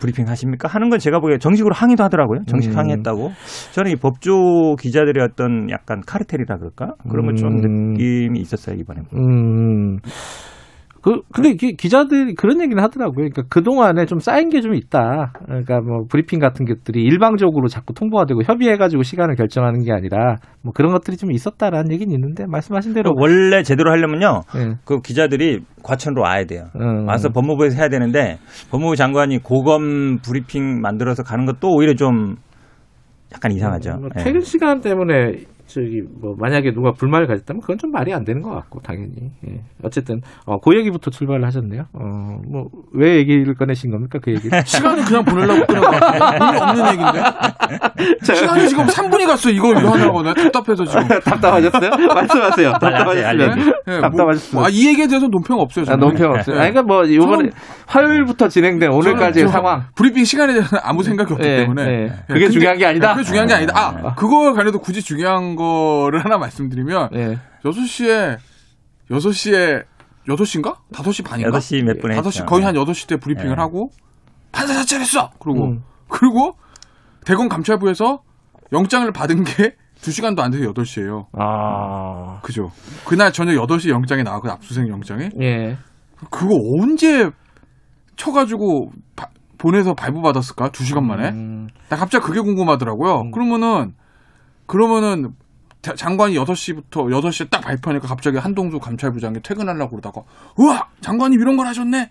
브리핑 하십니까? 하는 건 제가 보기에 정식으로 항의도 하더라고요. 정식 음. 항의했다고. 저는 이 법조 기자들의 어떤 약간 카르텔이라 그럴까? 그런 건좀 음. 느낌이 있었어요, 이번에. 음. 그, 근데 기, 기자들이 그런 얘기는 하더라고요. 그러니까 그동안에 좀 쌓인 게 좀 있다. 그러니까 뭐 브리핑 같은 것들이 일방적으로 자꾸 통보가 되고 협의해가지고 시간을 결정하는 게 아니라 뭐 그런 것들이 좀 있었다라는 얘기는 있는데 말씀하신 대로. 원래 제대로 하려면요. 예. 그 기자들이 과천으로 와야 돼요. 음. 와서 법무부에서 해야 되는데 법무부 장관이 고검 브리핑 만들어서 가는 것도 오히려 좀 약간 이상하죠. 뭐 예. 퇴근 시간 때문에 저기 뭐 만약에 누가 불만을 가졌다면 그건 좀 말이 안 되는 것 같고 당연히 예. 어쨌든 어, 그 얘기부터 출발을 하셨네요. 어 뭐 왜 얘기를 꺼내신 겁니까 그 얘기? 시간을 그냥 보내려고 끊은 거 같아요. 의미 없는 얘기인데. 시간이 지금 3분이 갔어. 이거 이거 하느라고 내가 답답해서 지금. 답답하셨어요? 말씀하세요. 답답하셨으면 네, 답답하셨으면. 뭐, 아, 이 얘기에 대해서 논평 없어요. 아, 저는. 논평 없어요. 네. 아니, 그러니까 뭐 이번에 저는- 화요일부터 진행된 오늘까지의 상황. 브리핑 시간에 대해서 아무 생각이 없기 네, 때문에 네. 네, 그게 근데- 중요한 게 아니다? 그게 중요한 게 아니다. 아, 그거 관해도 굳이 중요한 거를 하나 말씀드리면 네. 6시에 6시에 6시인가? 5시 반인가? 8시 몇 분에 5시 했죠. 거의 한 8시 때 브리핑을 네. 하고 판사 사찰했어. 그리고 음. 그리고 대검 감찰부에서 영장을 받은 게 2시간도 안 돼서 8시예요. 아. 그죠. 그날 저녁 8시 영장이 나왔고 압수수색 영장에 예. 그거 언제 쳐 가지고 바- 보내서 발부 받았을까? 2시간 만에? 음, 나 갑자기 그게 궁금하더라고요. 그러면은, 그러면은, 자- 장관이 6시부터 6시에 딱 발표하니까 갑자기 한동수 감찰부장이 퇴근하려고 그러다가, 우와! 장관님 이런 걸 하셨네?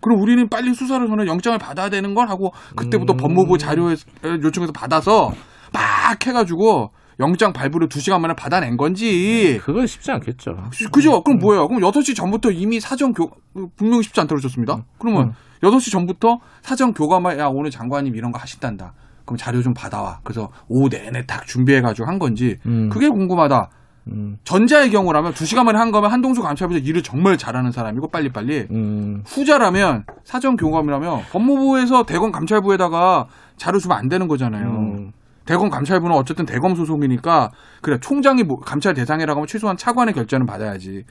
그럼 우리는 빨리 수사를 전에 영장을 받아야 되는 걸 하고, 그때부터 음. 법무부 자료 요청해서 받아서 막 해가지고, 영장 발부를 2시간 만에 받아낸 건지. 그건 쉽지 않겠죠. 그죠? 그럼 뭐예요? 그럼 8시 전부터 이미 사전 교, 분명히 쉽지 않다고 그러셨습니다? 그러면 6시 전부터 사전 교감에, 야, 오늘 장관님 이런 거 하신단다. 그럼 자료 좀 받아와. 그래서 오후 내내 딱 준비해가지고 한 건지 음. 그게 궁금하다. 음. 전자의 경우라면 두 시간 만에 한 거면 한동수 감찰부장 일을 정말 잘하는 사람이고 빨리빨리. 음. 후자라면 사전 교감이라면 법무부에서 대검 감찰부에다가 자료 주면 안 되는 거잖아요. 음. 대검 감찰부는 어쨌든 대검 소속이니까 그래 총장이 뭐 감찰 대상이라고 하면 최소한 차관의 결재는 받아야지.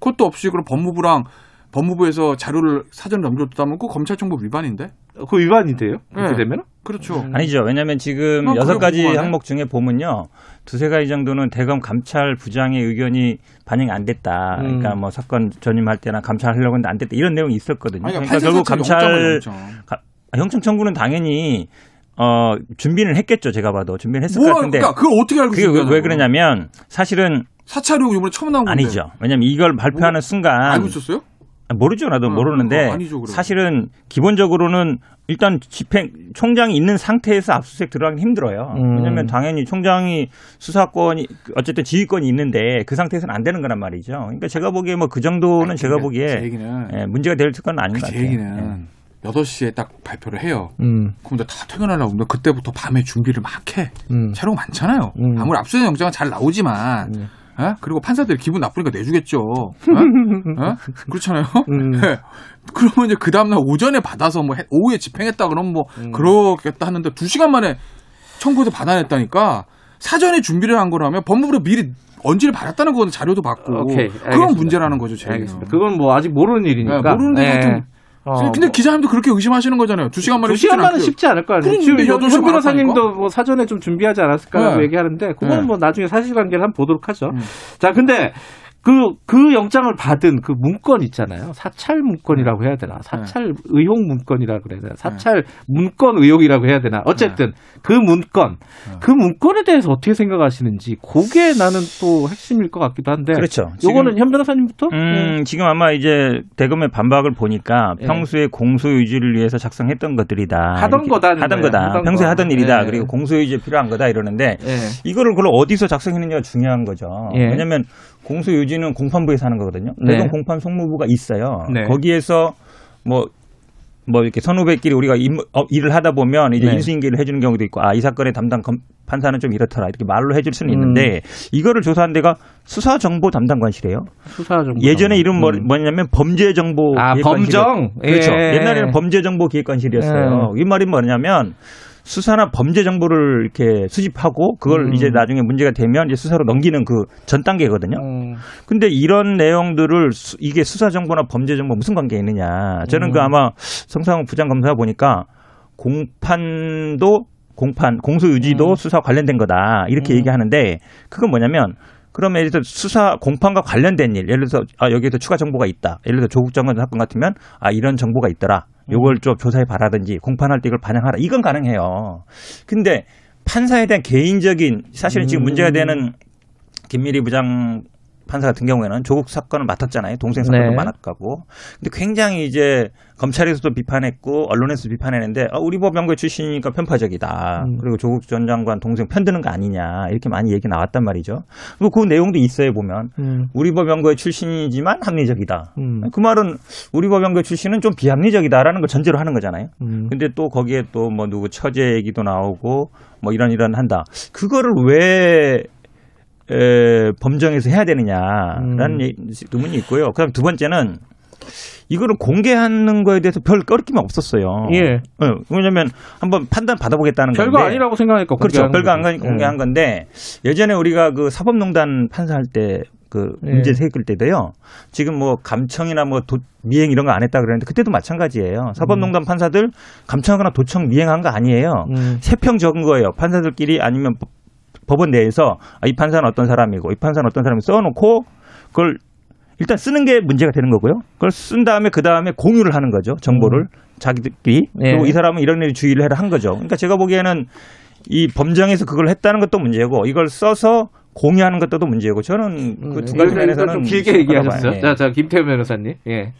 그것도 없이 그럼 법무부랑 법무부에서 자료를 사전 넘겨줬다면 그 검찰정보 위반인데? 그 위반이 돼요? 그렇게 네. 되면? 그렇죠. 아니죠. 왜냐하면 지금 어, 여섯 가지. 항목 중에 보면요. 두세 가지 정도는 대검 감찰 부장의 의견이 반영이 안 됐다. 음. 그러니까 뭐 사건 전임할 때나 감찰하려고 했는데 안 됐다. 이런 내용이 있었거든요. 아니, 그러니까 결국 감찰. 가- 아, 형청 청구는 당연히 어 준비는 했겠죠. 제가 봐도 준비는 했을 것 뭐, 같은데 그러니까 그걸 어떻게 알고 그게 왜. 왜 그러냐면 사실은 사찰이 이번에 처음 나온 건데. 아니죠. 왜냐면 이걸 발표하는 뭐, 순간 알고 있었어요? 아, 모르죠. 나도 어, 모르는데 어, 아니죠. 사실은 기본적으로는 일단 집행 총장이 있는 상태에서 압수수색 들어가기 힘들어요. 음. 왜냐하면 당연히 총장이 수사권이 어쨌든 지휘권이 있는데 그 상태에서는 안 되는 거란 말이죠. 그러니까 제가 보기에 뭐 그 정도는 제가 그러니까 보기에 제 얘기는 예, 문제가 될 특권은 아닌 것제 같아요. 얘기는 8시에 딱 발표를 해요. 음. 그럼 이제 다 퇴근하려고 그러면 그때부터 밤에 준비를 막 해. 음. 자료가 많잖아요. 음. 아무리 압수수색 영장은 잘 나오지만 음. 어? 그리고 판사들이 기분 나쁘니까 내주겠죠. 어? 어? 그렇잖아요. 음. 네. 그러면 이제 그 다음날 오전에 받아서 뭐 해- 오후에 집행했다 그러면 뭐 음. 그러겠다 하는데 두 시간 만에 청구해서 받아냈다니까 사전에 준비를 한 거라면 법무부로 미리 언지를 받았다는 거는 자료도 받고 오케이, 알겠습니다. 문제라는 거죠. 제 알겠습니다. 그건 뭐 아직 모르는 일이니까. 네, 모르는데 예. 하여튼 어, 근데 기자님도 그렇게 의심하시는 거잖아요. 두 시간 만에 두 시간 만에. 쉽지 않을 거 아니에요. 그럼 지금 현, 변호사님도? 뭐 사전에 좀 준비하지 않았을까라고 네. 얘기하는데 그건 네. 뭐 나중에 사실관계를 한번 보도록 하죠. 음. 자, 근데 그, 그 영장을 받은 그 문건 있잖아요. 사찰 문건이라고 해야 되나? 사찰 의혹 문건이라고 그래야 되나? 사찰 문건 의혹이라고 해야 되나? 어쨌든 그 문건, 그 문건에 대해서 어떻게 생각하시는지 그게 나는 또 핵심일 것 같기도 한데. 그렇죠. 요거는 현 변호사님부터? 음, 지금 아마 이제 대검의 반박을 보니까 예. 평소에 공소 유지를 위해서 작성했던 것들이다. 하던 거다는 하던. 거다. 하던 평소에 거. 하던 일이다. 예. 그리고 공소 유지에 필요한 거다 이러는데 예. 이거를 그럼 어디서 작성했느냐가 중요한 거죠. 예. 왜냐하면 공소 유지는 공판부에서 하는 거거든요. 네. 대검 공판 송무부가 있어요. 네. 거기에서 뭐뭐 이렇게 선후배끼리 우리가 임- 어, 일을 하다 보면 이제 네. 인수인계를 해주는 경우도 있고 아 이 사건의 담당 검- 판사는 좀 이렇더라 이렇게 말로 해줄 수는 음. 있는데 이거를 조사한 데가 수사정보 담당관실이에요. 수사정보. 예전에 이름 뭐, 음. 뭐냐면 범죄정보 아, 기획관실. 범정? 그렇죠. 예. 옛날에는 범죄정보 기획관실이었어요. 이 말이 뭐냐면 수사나 범죄 정보를 이렇게 수집하고 그걸 음. 이제 나중에 문제가 되면 이제 수사로 넘기는 그 전 단계거든요. 음. 근데 이런 내용들을 수- 이게 수사 정보나 범죄 정보 무슨 관계 있느냐? 저는 그 음. 아마 성상훈 부장 검사 보니까 공판도 공판 공소 유지도 음. 수사 관련된 거다 이렇게 음. 얘기하는데 그건 뭐냐면 그러면 예를 들어 수사 공판과 관련된 일 예를 들어서 아 여기에서 추가 정보가 있다. 예를 들어 조국 장관 사건 같으면 아 이런 정보가 있더라. 요걸 좀 조사해 봐라든지 공판할 때 이걸 반영하라. 이건 가능해요. 근데 판사에 대한 개인적인 사실은 지금 음. 문제가 되는 김미리 부장 판사 같은 경우에는 조국 사건을 맡았잖아요. 동생 사건도 네. 많았고. 근데 굉장히 이제 검찰에서도 비판했고 언론에서도 비판했는데 아, 우리 법 연구회 출신이니까 편파적이다. 음. 그리고 조국 전 장관 동생 편드는 거 아니냐 이렇게 많이 얘기 나왔단 말이죠. 그리고 그 내용도 있어요 보면 음. 우리 법 연구회 출신이지만 합리적이다. 음. 그 말은 우리 법 연구회 출신은 좀 비합리적이다라는 걸 전제로 하는 거잖아요. 음. 근데 또 거기에 또 뭐 누구 처제 얘기도 나오고 뭐 이런 이런 한다. 그거를 왜 에, 범정에서 해야 되느냐라는 음. 예- 의문이 있고요. 그다음 두 번째는 이거를 공개하는 거에 대해서 별 꺼리낌 없었어요. 예. 어, 왜냐면 한번 판단 받아보겠다는 별거 건데. 아니라고 생각하니까 그렇죠. 별거 안 거지. 가- 공개한 건데 예전에 우리가 그 사법농단 판사할 때그 예. 문제 생길 때도요. 지금 뭐 감청이나 뭐 도, 미행 이런 거 안 했다 그랬는데 그때도 마찬가지예요. 사법농단 판사들 감청하거나 도청 미행한 거 아니에요. 음. 세평 적은 거예요. 판사들끼리 아니면 법- 법원 내에서 아, 이 판사는 어떤 사람이고 이 판사는 어떤 사람이 써놓고 그걸 일단 쓰는 게 문제가 되는 거고요. 그걸 쓴 다음에 그 다음에 공유를 하는 거죠. 정보를 자기들끼리 네. 그리고 이 사람은 이런 일에 주의를 해라 한 거죠. 그러니까 제가 보기에는 이 범정에서 그걸 했다는 것도 문제고 이걸 써서 공유하는 것도 문제고 저는 그 두 가지 면에서는 좀 길게 얘기하셨어요. 예. 자, 자, 김태현 변호사님. 예.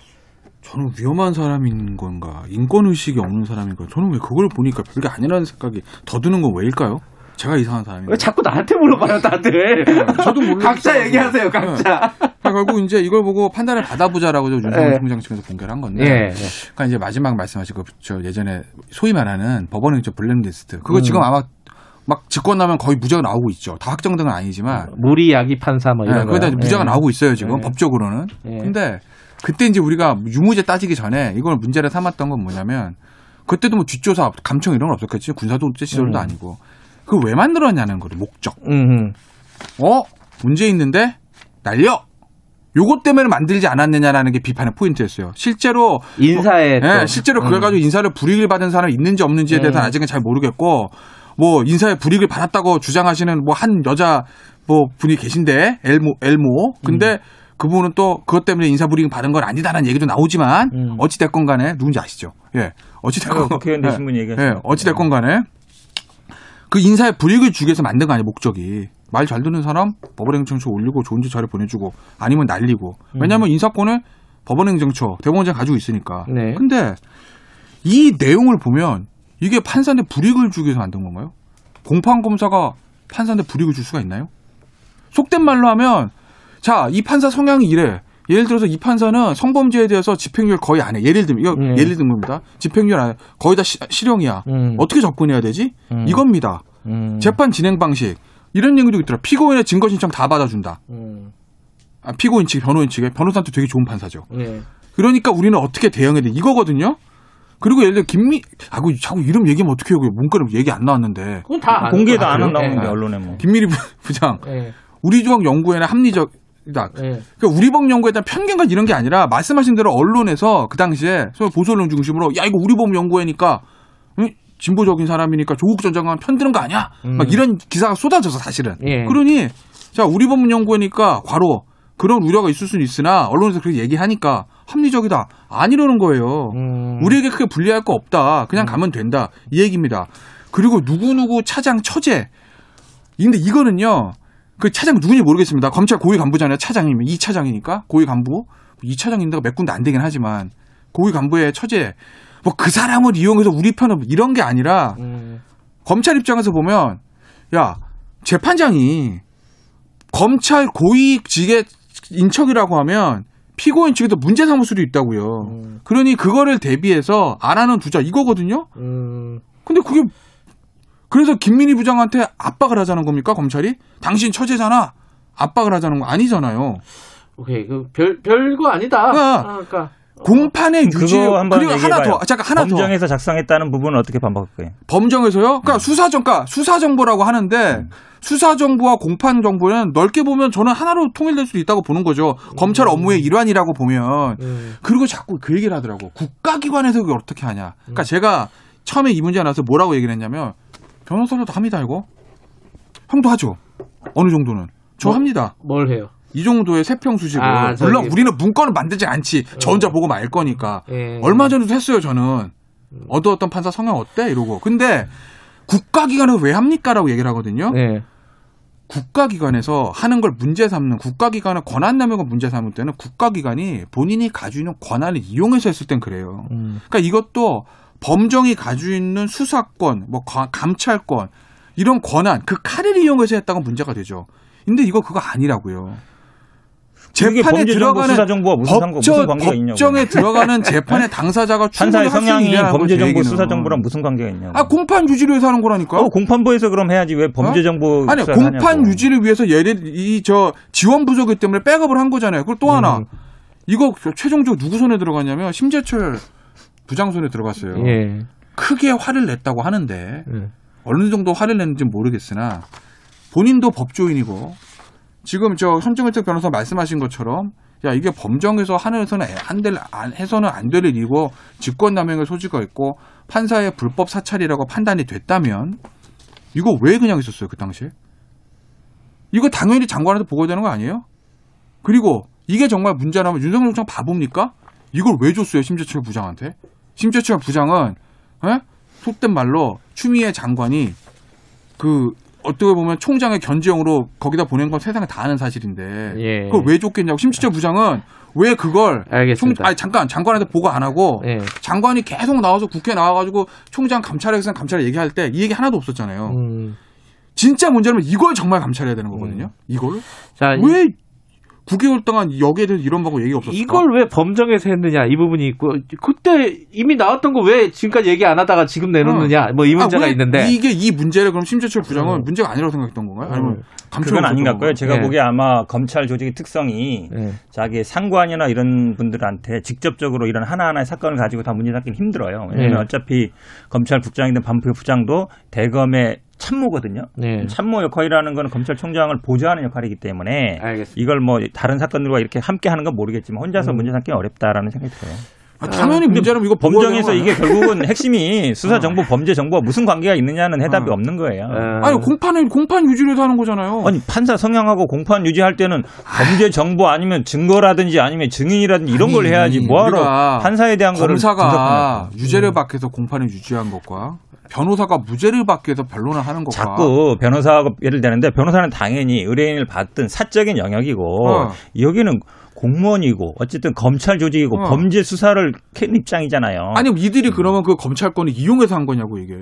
저는 위험한 사람인 건가, 인권 의식이 없는 사람인가. 저는 왜 그걸 보니까 별게 아니라는 생각이 더 드는 건 왜일까요? 제가 이상한? 왜 자꾸 나한테 물어봐요, 다들. 저도 모르겠어요. 각자 얘기하세요, 각자. 네. 자, 결국 이제 이걸 보고 판단을 받아보자라고 윤석열 예. 총장 측에서 공개를 한 건데. 예, 예. 그러니까 이제 마지막 말씀하신 그, 저 예전에 소위 말하는 법원 행정 블랙리스트. 그거 음. 지금 아마 막 직권 나면 거의 무죄가 나오고 있죠. 다 확정된 건 아니지만. 무리 야기 판사 뭐 이런 예, 거. 거기다 무죄가 예. 나오고 있어요, 지금. 예. 법적으로는. 예. 근데 그때 이제 우리가 유무죄 따지기 전에 이걸 문제를 삼았던 건 뭐냐면 그때도 뭐 뒷조사, 감청 이런 건 없었겠지. 군사독재 시절도 음. 아니고. 그걸 왜 만들었냐는 거를 목적. 음. 어? 문제 있는데 날려. 요것 때문에 만들지 않았느냐라는 게 비판의 포인트였어요. 실제로 인사에 뭐, 예, 또. 실제로 그걸 음. 가지고 인사를 불이익을 받은 사람이 있는지 없는지에 음. 대해서는 아직은 잘 모르겠고 뭐 인사에 불이익을 받았다고 주장하시는 뭐 한 여자 뭐 분이 계신데 엘모 엘모 근데 그분은 또 그것 때문에 인사 불이익 받은 건 아니다라는 얘기도 나오지만 음. 어찌 됐건 간에 누군지 아시죠? 예. 어찌 됐건 어, 국회의원 되신 분이 얘기하시죠. 예. 어찌 됐건 간에 그 인사에 불이익을 주기 위해서 만든 거 아니에요, 목적이. 말 잘 듣는 사람 법원행정처 올리고 좋은 짓 자료 보내주고 아니면 날리고. 왜냐하면 인사권을 법원행정처 대법원장 가지고 있으니까. 네. 근데 이 내용을 보면 이게 판사한테 불이익을 주기 위해서 만든 건가요? 공판검사가 판사한테 불이익을 줄 수가 있나요? 속된 말로 하면 자, 이 판사 성향이 이래. 예를 들어서 이 판사는 성범죄에 대해서 집행유예 거의 안 해. 예를 들면 이거 네. 예를 든 겁니다. 집행유예 안 해. 거의 다 시, 실형이야. 음. 어떻게 접근해야 되지? 음. 이겁니다. 음. 재판 진행 방식. 이런 얘기도 있더라. 피고인의 증거 신청 다 받아준다. 음. 아, 피고인 측, 변호인 측에 변호사한테 되게 좋은 판사죠. 예. 그러니까 우리는 어떻게 대응해야 돼? 이거거든요. 그리고 예를 들어 김미 아고 자꾸 이름 얘기하면 어떻게 해요? 문과는 얘기 안 나왔는데. 그건 다 공개도 거안 같아요. 한다는데 예. 언론에 뭐. 김미리 부- 부장 예. 우리 조항 연구에는 합리적 이다. 예. 그러니까 우리 법 연구에 대한 편견과 이런 게 아니라 말씀하신 대로 언론에서 그 당시에 소위 보수 언론 중심으로 야 이거 우리 법 연구회니까 응? 진보적인 사람이니까 조국 전 장관 편드는 거 아니야? 음. 막 이런 기사가 쏟아져서 사실은. 예. 그러니 자 우리 법 연구회니까 과로 그런 우려가 있을 수는 있으나 언론에서 그렇게 얘기하니까 합리적이다. 아니라는 거예요. 음. 우리에게 크게 불리할 거 없다. 그냥 가면 된다. 이 얘기입니다. 그리고 누구 누구 차장 처제. 근데 이거는요. 그 차장 누군지 모르겠습니다. 검찰 고위 간부잖아요. 차장이면 이 차장이니까 고위 간부. 이 차장인데가 몇 군데 안 되긴 하지만 고위 간부의 처제. 뭐 그 사람을 이용해서 우리 편을 이런 게 아니라 음. 검찰 입장에서 보면 야 재판장이 검찰 고위직의 인척이라고 하면 피고인 측에도 문제 삼을 수도 있다고요. 음. 그러니 그거를 대비해서 안 하는 두자 이거거든요. 음. 근데 그게 그래서 김민희 부장한테 압박을 하자는 겁니까 검찰이? 당신 처제잖아. 압박을 하자는 거 아니잖아요. 오케이. 그별 별거 아니다. 아. 아, 그러니까 공판의 유지 그거 한번 그리고 하나 얘기해봐요. 더 잠깐 하나 더 범정에서 작성했다는 부분은 어떻게 반박할 거예요? 범정에서요? 그러니까 수사정, 그러니까 수사 정보라고 하는데 수사 정보와 공판 정보는 넓게 보면 저는 하나로 통일될 수도 있다고 보는 거죠. 검찰 업무의 일환이라고 보면. 음. 그리고 자꾸 그 얘기를 하더라고. 국가기관에서 그걸 어떻게 하냐. 그러니까 제가 처음에 이 문제 나와서 뭐라고 얘기를 했냐면 변호사로도 합니다, 이거. 형도 하죠. 어느 정도는. 저 뭐? 합니다. 뭘 해요? 이 정도의 세평 수식을. 아, 물론 우리는 문건을 만들지 않지. 저 혼자 보고 말 거니까. 예. 얼마 전에도 했어요, 저는. 어떤 어떤 판사 성향 어때? 이러고. 근데 국가기관에서 왜 합니까? 라고 얘기를 하거든요. 예. 국가기관에서 하는 걸 문제 삼는 국가기관의 권한 남용을 문제 삼을 때는 국가기관이 본인이 가지고 있는 권한을 이용해서 했을 땐 그래요. 음. 그러니까 이것도 범정이 가지고 있는 수사권, 뭐 과- 감찰권 이런 권한 그 칼을 이용해서 했다가 문제가 되죠. 근데 이거 그거 아니라고요. 재판에 들어가는 수사 정보와 무슨 상관- 무슨 법정- 관계가 있냐고요. 법정에 들어가는 재판의 당사자가 충분히 판사의 성향이 있냐는 거죠, 범죄 정보, 얘기는. 수사 정보랑 무슨 관계가 있냐고. 아 공판 유지를 위해서 하는 거라니까요. 어, 공판부에서 그럼 해야지 왜 범죄 정보 아니 공판 하냐고. 유지를 위해서 예를 이 저 지원 부족이 때문에 백업을 한 거잖아요. 그리고 또 하나 음. 이거 최종적으로 누구 손에 들어갔냐면 심재철 부장 손에 들어갔어요. 예. 크게 화를 냈다고 하는데 예. 어느 정도 화를 냈는지 는 모르겠으나 본인도 법조인이고 지금 저 손정혜택 변호사 말씀하신 것처럼 야 이게 범정에서 하늘에서는 안될 안 해서는 안 될 일이고 직권남용의 소지가 있고 판사의 불법 사찰이라고 판단이 됐다면 이거 왜 그냥 있었어요 그 당시에? 이거 당연히 장관한테 보고해야 되는 거 아니에요? 그리고 이게 정말 문제라면 윤석열 총장 바보입니까? 이걸 왜 줬어요 심재철 부장한테? 심재철 부장은 에? 속된 말로 추미애 장관이 그 어떻게 보면 총장의 견제용으로 거기다 보낸 건 세상에 다 아는 사실인데 예. 그걸 왜 줬겠냐고 심지어 부장은 왜 그걸 알겠습니다. 총, 아니 잠깐 장관한테 보고 안 하고 예. 장관이 계속 나와서 국회 에 나와가지고 총장 감찰에서 감찰 얘기할 때 이 얘기 하나도 없었잖아요. 음. 진짜 문제는 이걸 정말 감찰해야 되는 거거든요. 이걸 자, 이- 왜 9개월 동안 여기에 대해서 이런 거고 얘기 없었어. 이걸 왜 범정에서 했느냐 이 부분이 있고 그때 이미 나왔던 거 왜 지금까지 얘기 안 하다가 지금 내놓느냐 뭐이 문제가 아, 왜 있는데 이게 이 문제를 그럼 심재철 부장은 음. 문제가 아니라고 생각했던 건가요? 아니면 감출 그건 아닌 것 같고요. 제가 네. 보기에 아마 검찰 조직의 특성이 네. 자기 상관이나 이런 분들한테 직접적으로 이런 하나하나의 사건을 가지고 다 문제 삼기는 힘들어요. 왜냐하면 네. 어차피 검찰 국장이든 반부의 부장도 대검의 참모거든요. 네. 참모 역할이라는 거는 검찰총장을 보좌하는 역할이기 때문에 알겠습니다. 이걸 뭐 다른 사건들과 이렇게 함께 하는 건 모르겠지만 혼자서 음. 문제 삼기 어렵다라는 생각이 들어요. 아, 당연히 문제라면 이거 범정에서 이게 결국은 핵심이 수사 정보 범죄 정보와 무슨 관계가 있느냐는 해답이 어. 없는 거예요. 아니 공판을 공판 유지를 해서 하는 거잖아요. 아니 판사 성향하고 공판 유지할 때는 범죄 정보 아니면 증거라든지 아니면 증인이라든지 이런 걸 아니, 해야지 뭐하러 판사에 대한 거를 검사가. 유죄를 받기 위해서 공판을 유지한 것과 변호사가 무죄를 받기 위해서 변론을 하는 것과 자꾸 변호사가 예를 드는데 변호사는 당연히 의뢰인을 받든 사적인 영역이고 어. 여기는 공무원이고 어쨌든 검찰 조직이고 어. 범죄 수사를 캔 입장이잖아요. 아니 이들이 그러면 그 검찰권을 이용해서 한 거냐고 이게.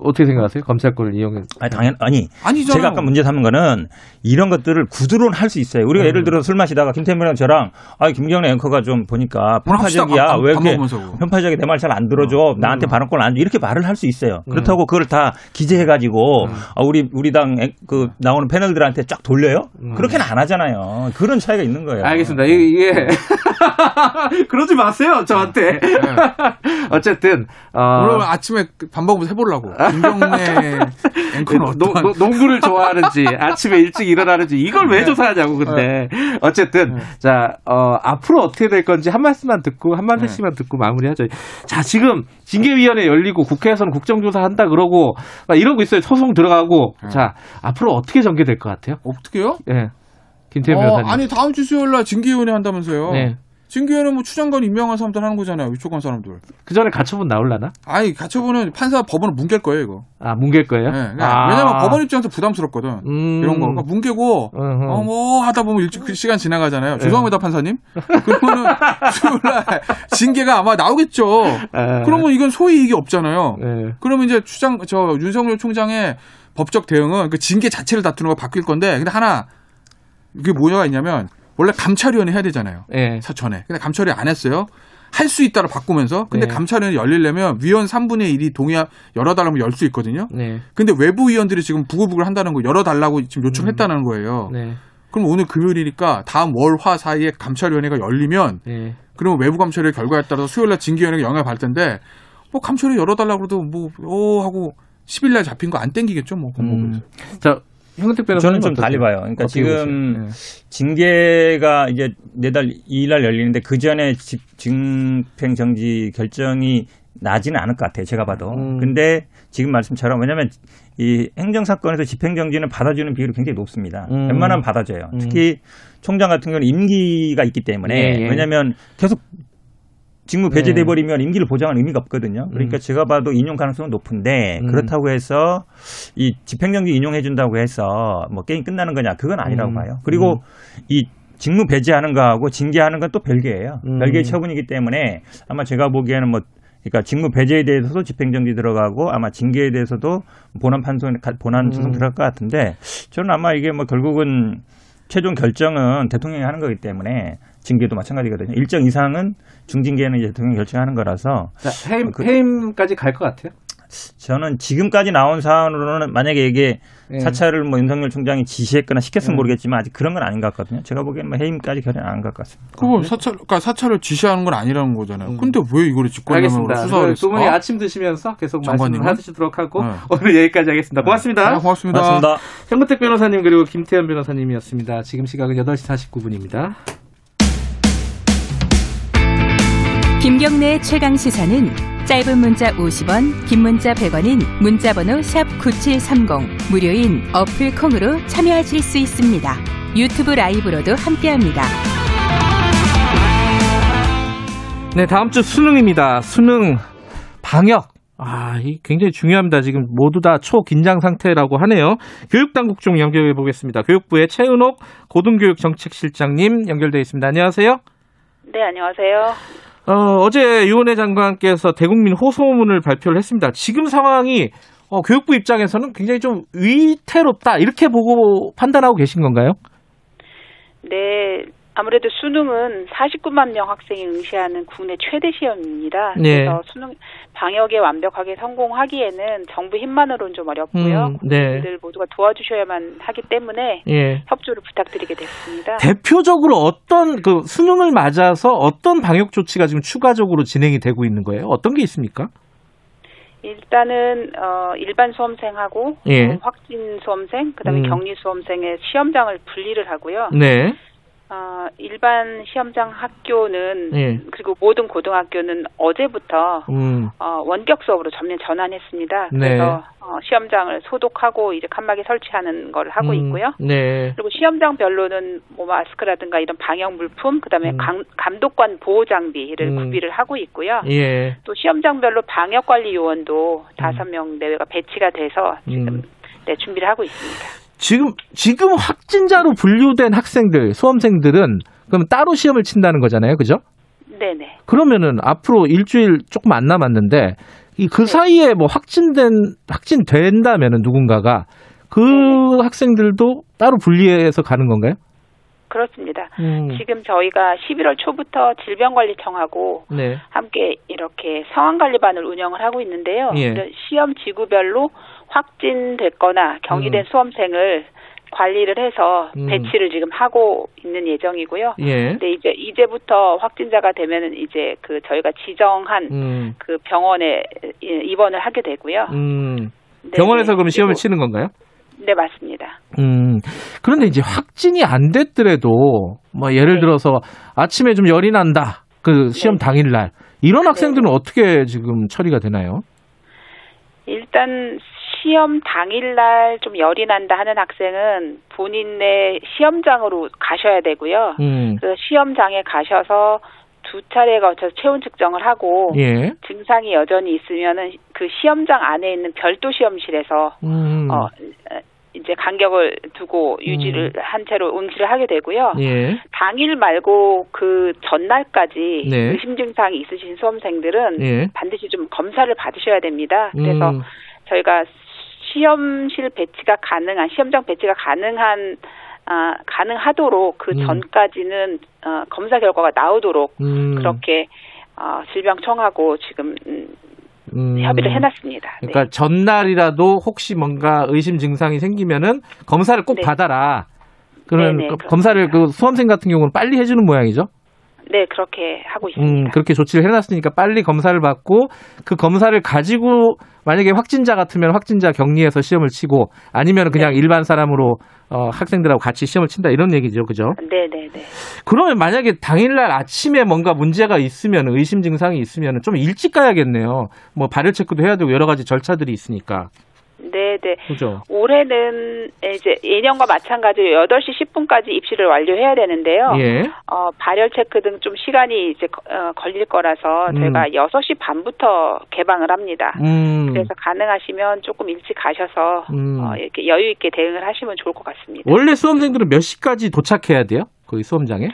어떻게 생각하세요? 검찰권을 이용해 아니 당연 아니 아니잖아요. 제가 아까 문제 삼은 거는 이런 것들을 구두로는 할수 있어요. 우리가 음. 예를 들어 술 마시다가 김태민이랑 저랑 아 김경래 앵커가 좀 보니까 합시다. 편파적이야 밥- 왜밥 이렇게. 편파적이 내 말 잘 안 들어줘 나한테 발언권 안 줘 이렇게 말을 할 수 있어요. 음. 그렇다고 그걸 다 기재해가지고 아, 우리 우리 당 그 나오는 패널들한테 쫙 돌려요? 그렇게는 안 하잖아요. 그런 차이가 있는 거예요. 알겠습니다. 이게, 이게 그러지 마세요 저한테. 어쨌든 어, 오늘 아침에 밥 먹으면서 해보려고. 김경래 앵커는 네, 농- 어떤 농- 농구를 좋아하는지 아침에 일찍 일어나는지 이걸 왜 네. 조사하냐고 근데 어쨌든 자 어, 앞으로 어떻게 될 건지 한 말씀만 듣고 한 말씀씩만 듣고 마무리하죠. 자 지금 징계위원회 열리고 국회에서는 국정조사 한다 그러고 막 이러고 있어요. 소송 들어가고 자 앞으로 어떻게 전개될 것 같아요? 어떻게요? 예, 김태현 어, 변호사님. 아니 다음 주 수요일 날 징계위원회 한다면서요. 네. 징계위원회 뭐 추장관 임명한 사람들 하는 거잖아요. 위촉한 사람들. 그 전에 가처분 나올라나? 아니 가처분은 판사 법원을 뭉갤 거예요 이거. 아 뭉갤 거예요? 네, 아. 왜냐면 법원 입장에서 부담스럽거든. 음. 이런 거. 그러니까 뭉개고, 어허. 어, 뭐 하다 보면 일찍 그 시간 지나가잖아요. 네. 죄송합니다, 판사님. 그러면은 징계가 아마 나오겠죠. 에. 그러면 이건 소위 이익이 없잖아요. 네. 그러면 이제 추장, 저 윤석열 총장의 법적 대응은 그 징계 자체를 다투는 거 바뀔 건데, 근데 하나, 이게 뭐가 있냐면, 원래 감찰위원회 해야 되잖아요. 예. 사전에. 근데 감찰위 안 했어요. 할 수 있다를 바꾸면서 근데 네. 감찰위원회 열리려면 위원 3분의 1이 동의 열어달라면 열 수 있거든요. 네. 근데 외부 위원들이 지금 부글부글 한다는 거 열어달라고 지금 요청했다는 거예요. 네. 그럼 오늘 금요일이니까 다음 월, 화 사이에 감찰위원회가 열리면 네. 그러면 외부 감찰의 결과에 따라서 수요일 날 징계위원회가 영향을 받을 텐데 뭐 감찰위 열어달라고 그래도 뭐, 오 하고 10일 날 잡힌 거 안 땡기겠죠, 뭐. 음. 자, 형택 변호사님 저는 좀? 달리 봐요. 그러니까 지금? 예. 징계가 이제 내달 2일 날 열리는데 그 전에 집행정지 정지 결정이 나지는 않을 것 같아요. 제가 봐도. 음. 근데 지금 말씀처럼 왜냐하면 이 행정 사건에서 집행 정지는 받아주는 비율이 굉장히 높습니다. 음. 웬만하면 받아줘요. 음. 특히 총장 같은 경우는 임기가 있기 때문에 예, 예. 왜냐하면 계속 직무 네. 배제돼 버리면 임기를 보장할 의미가 없거든요. 그러니까 음. 제가 봐도 인용 가능성은 높은데 음. 그렇다고 해서 이 집행정지 인용해 준다고 해서 뭐 게임 끝나는 거냐 그건 아니라고 음. 봐요. 그리고 이 직무 배제하는 거하고 징계하는 건 또 별개예요. 음. 별개의 처분이기 때문에 아마 제가 보기에는 뭐 그러니까 직무 배제에 대해서도 집행정지 들어가고 아마 징계에 대해서도 본안 판소 본안 소송 음. 들어갈 것 같은데 저는 아마 이게 뭐 결국은 최종 결정은 대통령이 하는 거기 때문에 징계도 마찬가지거든요. 일정 이상은 중징계는 이제 대통령이 결정하는 거라서 자, 해임, 그- 해임까지 갈 것 같아요? 저는 지금까지 나온 사안으로는 만약에 이게 예. 사찰을 뭐 윤석열 총장이 지시했거나 시켰으면 예. 모르겠지만 아직 그런 건 아닌 것 같거든요. 제가 보기에는 뭐 해임까지 결정 안한 것 같습니다. 그거 사찰, 그러니까 사찰을 지시하는 건 아니라는 거잖아요. 근데 왜 이거를 직권남용으로 음. 알겠습니다. 수사를 그두 분이 했을까? 아침 드시면서 계속? 말씀을 하시도록 하고 네. 오늘 여기까지 하겠습니다. 고맙습니다. 네, 고맙습니다. 고맙습니다. 현근택 변호사님 그리고 김태현 변호사님이었습니다. 지금 시각은 8시 49분입니다. 김경래의 최강 시사는 짧은 문자 50원, 긴 문자 100원인 문자번호 샵9730 무료인 어플 콩으로 참여하실 수 있습니다. 유튜브 라이브로도 함께합니다. 네, 다음 주 수능입니다. 수능 방역. 아, 이 굉장히 중요합니다. 지금 모두 다 초긴장 상태라고 하네요. 교육당국 중 연결해 보겠습니다. 교육부의 최은옥 고등교육정책실장님 연결돼 있습니다. 안녕하세요. 네, 안녕하세요. 어, 어제 유은혜 장관께서 대국민 호소문을 발표를 했습니다. 지금 상황이 어, 교육부 입장에서는 굉장히 좀 위태롭다 이렇게 보고 판단하고 계신 건가요? 네, 아무래도 수능은 49만 명 학생이 응시하는 국내 최대 시험입니다. 네. 그래서 수능 방역에 완벽하게 성공하기에는 정부 힘만으로는 좀 어렵고요. 음, 네. 국민들 모두가 도와주셔야만 하기 때문에 예. 협조를 부탁드리게 됐습니다. 대표적으로 어떤 그 수능을 맞아서 어떤 방역 조치가 지금 추가적으로 진행이 되고 있는 거예요? 어떤 게 있습니까? 일단은 어, 일반 수험생하고 예. 어, 확진 수험생, 그다음에 음. 격리 수험생의 시험장을 분리를 하고요. 네. 어, 일반 시험장 학교는 예. 그리고 모든 고등학교는 어제부터 음. 어, 원격 수업으로 전면 전환했습니다. 네. 그래서 어, 시험장을 소독하고 이제 칸막이 설치하는 걸 하고 음, 있고요. 네. 그리고 시험장별로는 뭐 마스크라든가 이런 방역 물품, 그다음에 음. 감, 감독관 보호 장비를 음. 구비를 하고 있고요. 예. 또 시험장별로 방역 관리 요원도 다섯 명 내외가 배치가 돼서 지금 음. 네, 준비를 하고 있습니다. 지금 지금 확진자로 분류된 학생들, 수험생들은 그럼 따로 시험을 친다는 거잖아요. 그죠? 네네. 그러면은 앞으로 일주일 조금 안 남았는데 이그 사이에 뭐 확진된 확진된다면은 누군가가 그 학생들도 따로 분리해서 가는 건가요? 그렇습니다. 음. 지금 저희가 11월 초부터 질병관리청하고 네. 함께 이렇게 상황관리반을 운영을 하고 있는데요. 예. 시험 지구별로 확진됐거나 격리된 음. 수험생을 관리를 해서 음. 배치를 지금 하고 있는 예정이고요. 예. 근데 이제 이제부터 확진자가 되면은 이제 그 저희가 지정한 음. 그 병원에 예, 입원을 하게 되고요. 음. 네, 병원에서 네. 그럼 시험을 치는 건가요? 네, 맞습니다. 음. 그런데 이제 확진이 안 됐더라도 뭐 예를 네. 들어서 아침에 좀 열이 난다. 그 시험 당일 날 이런 학생들은 어떻게 지금 처리가 되나요? 일단 시험 당일날 좀 열이 난다 하는 학생은 본인의 시험장으로 가셔야 되고요. 음. 그 시험장에 가셔서 두 차례에 걸쳐서 체온 측정을 하고 예. 증상이 여전히 있으면은 그 시험장 안에 있는 별도 시험실에서 음. 어 이제 간격을 두고 유지를 한 채로 응시를 하게 되고요. 예. 당일 말고 그 전날까지 네. 의심 증상이 있으신 수험생들은 예. 반드시 좀 검사를 받으셔야 됩니다. 그래서 음. 저희가 시험실 배치가 가능한 시험장 배치가 가능한 아, 가능하도록 그 음. 전까지는 어, 검사 결과가 나오도록 음. 그렇게 어, 질병청하고 지금 음, 음. 협의를 해놨습니다. 네. 그러니까 전날이라도 혹시 뭔가 의심 증상이 생기면은 검사를 꼭 네. 받아라. 그러면 네네, 그 검사를 그 수험생 같은 경우는 빨리 해주는 모양이죠. 네, 그렇게 하고 있습니다. 음, 그렇게 조치를 해놨으니까 빨리 검사를 받고 그 검사를 가지고 만약에 확진자 같으면 확진자 격리해서 시험을 치고 아니면 그냥 일반 사람으로 어, 학생들하고 같이 시험을 친다 이런 얘기죠, 그죠? 네, 네, 네. 그러면 만약에 당일날 아침에 뭔가 문제가 있으면 의심 증상이 있으면 좀 일찍 가야겠네요. 뭐 발열 체크도 해야 되고 여러 가지 절차들이 있으니까. 네, 네. 그죠? 올해는 이제 예년과 마찬가지로 8시 10분까지 입시를 완료해야 되는데요. 예. 어, 발열 체크 등 좀 시간이 이제 거- 어, 걸릴 거라서 음. 저희가 6시 반부터 개방을 합니다. 음. 그래서 가능하시면 조금 일찍 가셔서 음. 어, 이렇게 여유 있게 대응을 하시면 좋을 것 같습니다. 원래 수험생들은 몇 시까지 도착해야 돼요? 거기 수험장에?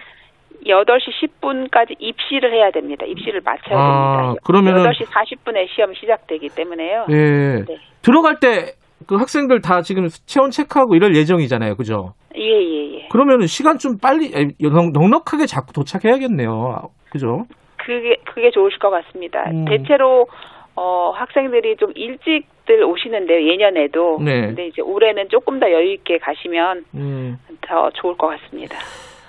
8시 10분까지 입시를 해야 됩니다. 입시를 마쳐야 아, 됩니다. 그러면은- 8시 40분에 시험이 시작되기 때문에요. 예. 네. 들어갈 때 그 학생들 다 지금 체온 체크하고 이럴 예정이잖아요. 그죠? 예, 예, 예. 그러면 시간 좀 빨리 넉- 넉넉하게 자꾸 도착해야겠네요. 그죠? 그게 그게 좋으실 것 같습니다. 음. 대체로 어 학생들이 좀 일찍들 오시는데요. 예년에도. 네. 근데 이제 올해는 조금 더 여유 있게 가시면 음. 더 좋을 것 같습니다.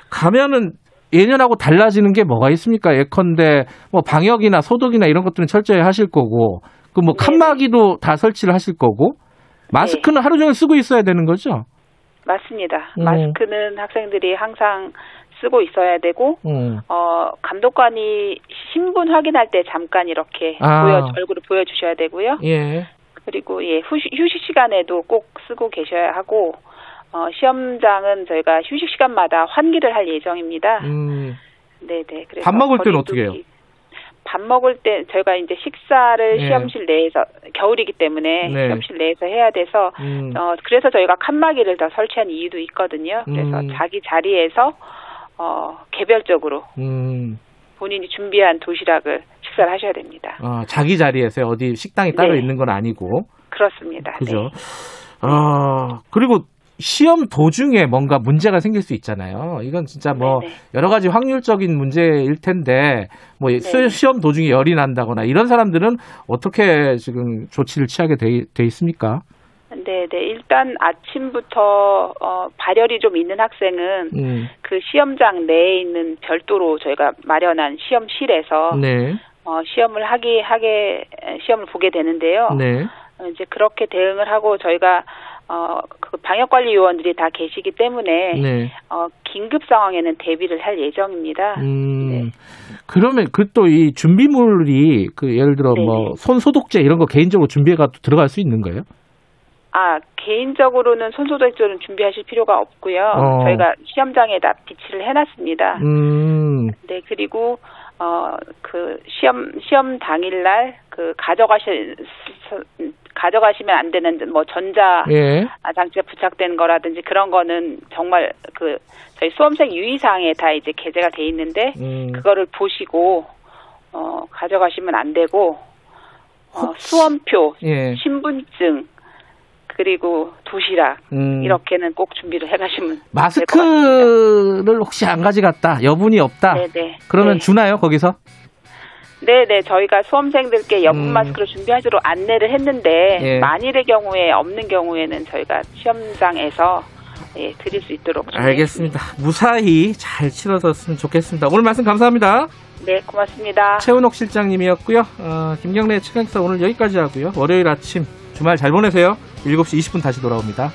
가면은 예년하고 달라지는 게 뭐가 있습니까? 예컨대 뭐 방역이나 소독이나 이런 것들은 철저히 하실 거고 그 뭐 칸막이도 다 설치를 하실 거고 마스크는 하루 종일 쓰고 있어야 되는 거죠? 맞습니다. 음. 마스크는 학생들이 항상 쓰고 있어야 되고 음. 어 감독관이 신분 확인할 때 잠깐 이렇게 아. 보여 얼굴을 보여주셔야 되고요. 예. 그리고 예 휴식, 휴식 시간에도 꼭 쓰고 계셔야 하고 어 시험장은 저희가 휴식 시간마다 환기를 할 예정입니다. 음. 네네. 그래서 밥 먹을 때는 어떻게 해요? 밥 먹을 때 저희가 이제 식사를 네. 시험실 내에서 겨울이기 때문에 네. 시험실 내에서 해야 돼서 음. 어 그래서 저희가 칸막이를 더 설치한 이유도 있거든요. 그래서 음. 자기 자리에서 어 개별적으로 음. 본인이 준비한 도시락을 식사를 하셔야 됩니다. 아, 자기 자리에서 어디 식당이 따로 네. 있는 건 아니고. 그렇습니다. 그죠? 네. 아, 그리고 시험 도중에 뭔가 문제가 생길 수 있잖아요. 이건 진짜 뭐 네네. 여러 가지 확률적인 문제일 텐데 뭐 시- 시험 도중에 열이 난다거나 이런 사람들은 어떻게 지금 조치를 취하게 돼, 돼 있습니까? 네, 네. 일단 아침부터 어, 발열이 좀 있는 학생은 음, 그 시험장 내에 있는 별도로 저희가 마련한 시험실에서 네, 어, 시험을 하기 하게 시험을 보게 되는데요. 네, 어, 이제 그렇게 대응을 하고 저희가 어, 그 방역관리 요원들이 다 계시기 때문에 네. 어, 긴급 상황에는 대비를 할 예정입니다. 음, 그러면 그 또 이 준비물이 그 예를 들어 뭐 손 소독제 이런 거 개인적으로 준비해가 들어갈 수 있는 거예요? 아, 개인적으로는 손소독제는 준비하실 필요가 없고요. 어. 저희가 시험장에다 비치를 해놨습니다. 음, 네, 그리고 어그 시험 시험 당일날 그 가져가실 가져가시면 안 되는 뭐 전자 예. 장치가 부착된 거라든지 그런 거는 정말 그 저희 수험생 유의사항에 다 이제 게재가 돼 있는데 음. 그거를 보시고 어 가져가시면 안 되고 어, 수험표, 예. 신분증 그리고 도시락 음. 이렇게는 꼭 준비를 해가시면. 마스크를 혹시 안 가져갔다, 여분이 없다. 네네. 그러면 네. 주나요 거기서? 네네 저희가 수험생들께 여분 음. 마스크를 준비하도록 안내를 했는데 예. 만일의 경우에 없는 경우에는 저희가 시험장에서 예, 드릴 수 있도록. 알겠습니다. 무사히 잘 치러졌으면 좋겠습니다. 오늘 말씀 감사합니다. 네 고맙습니다. 최은옥 실장님이었고요. 어, 김경래 최강사 오늘 여기까지 하고요. 월요일 아침 주말 잘 보내세요. 7시 20분 다시 돌아옵니다.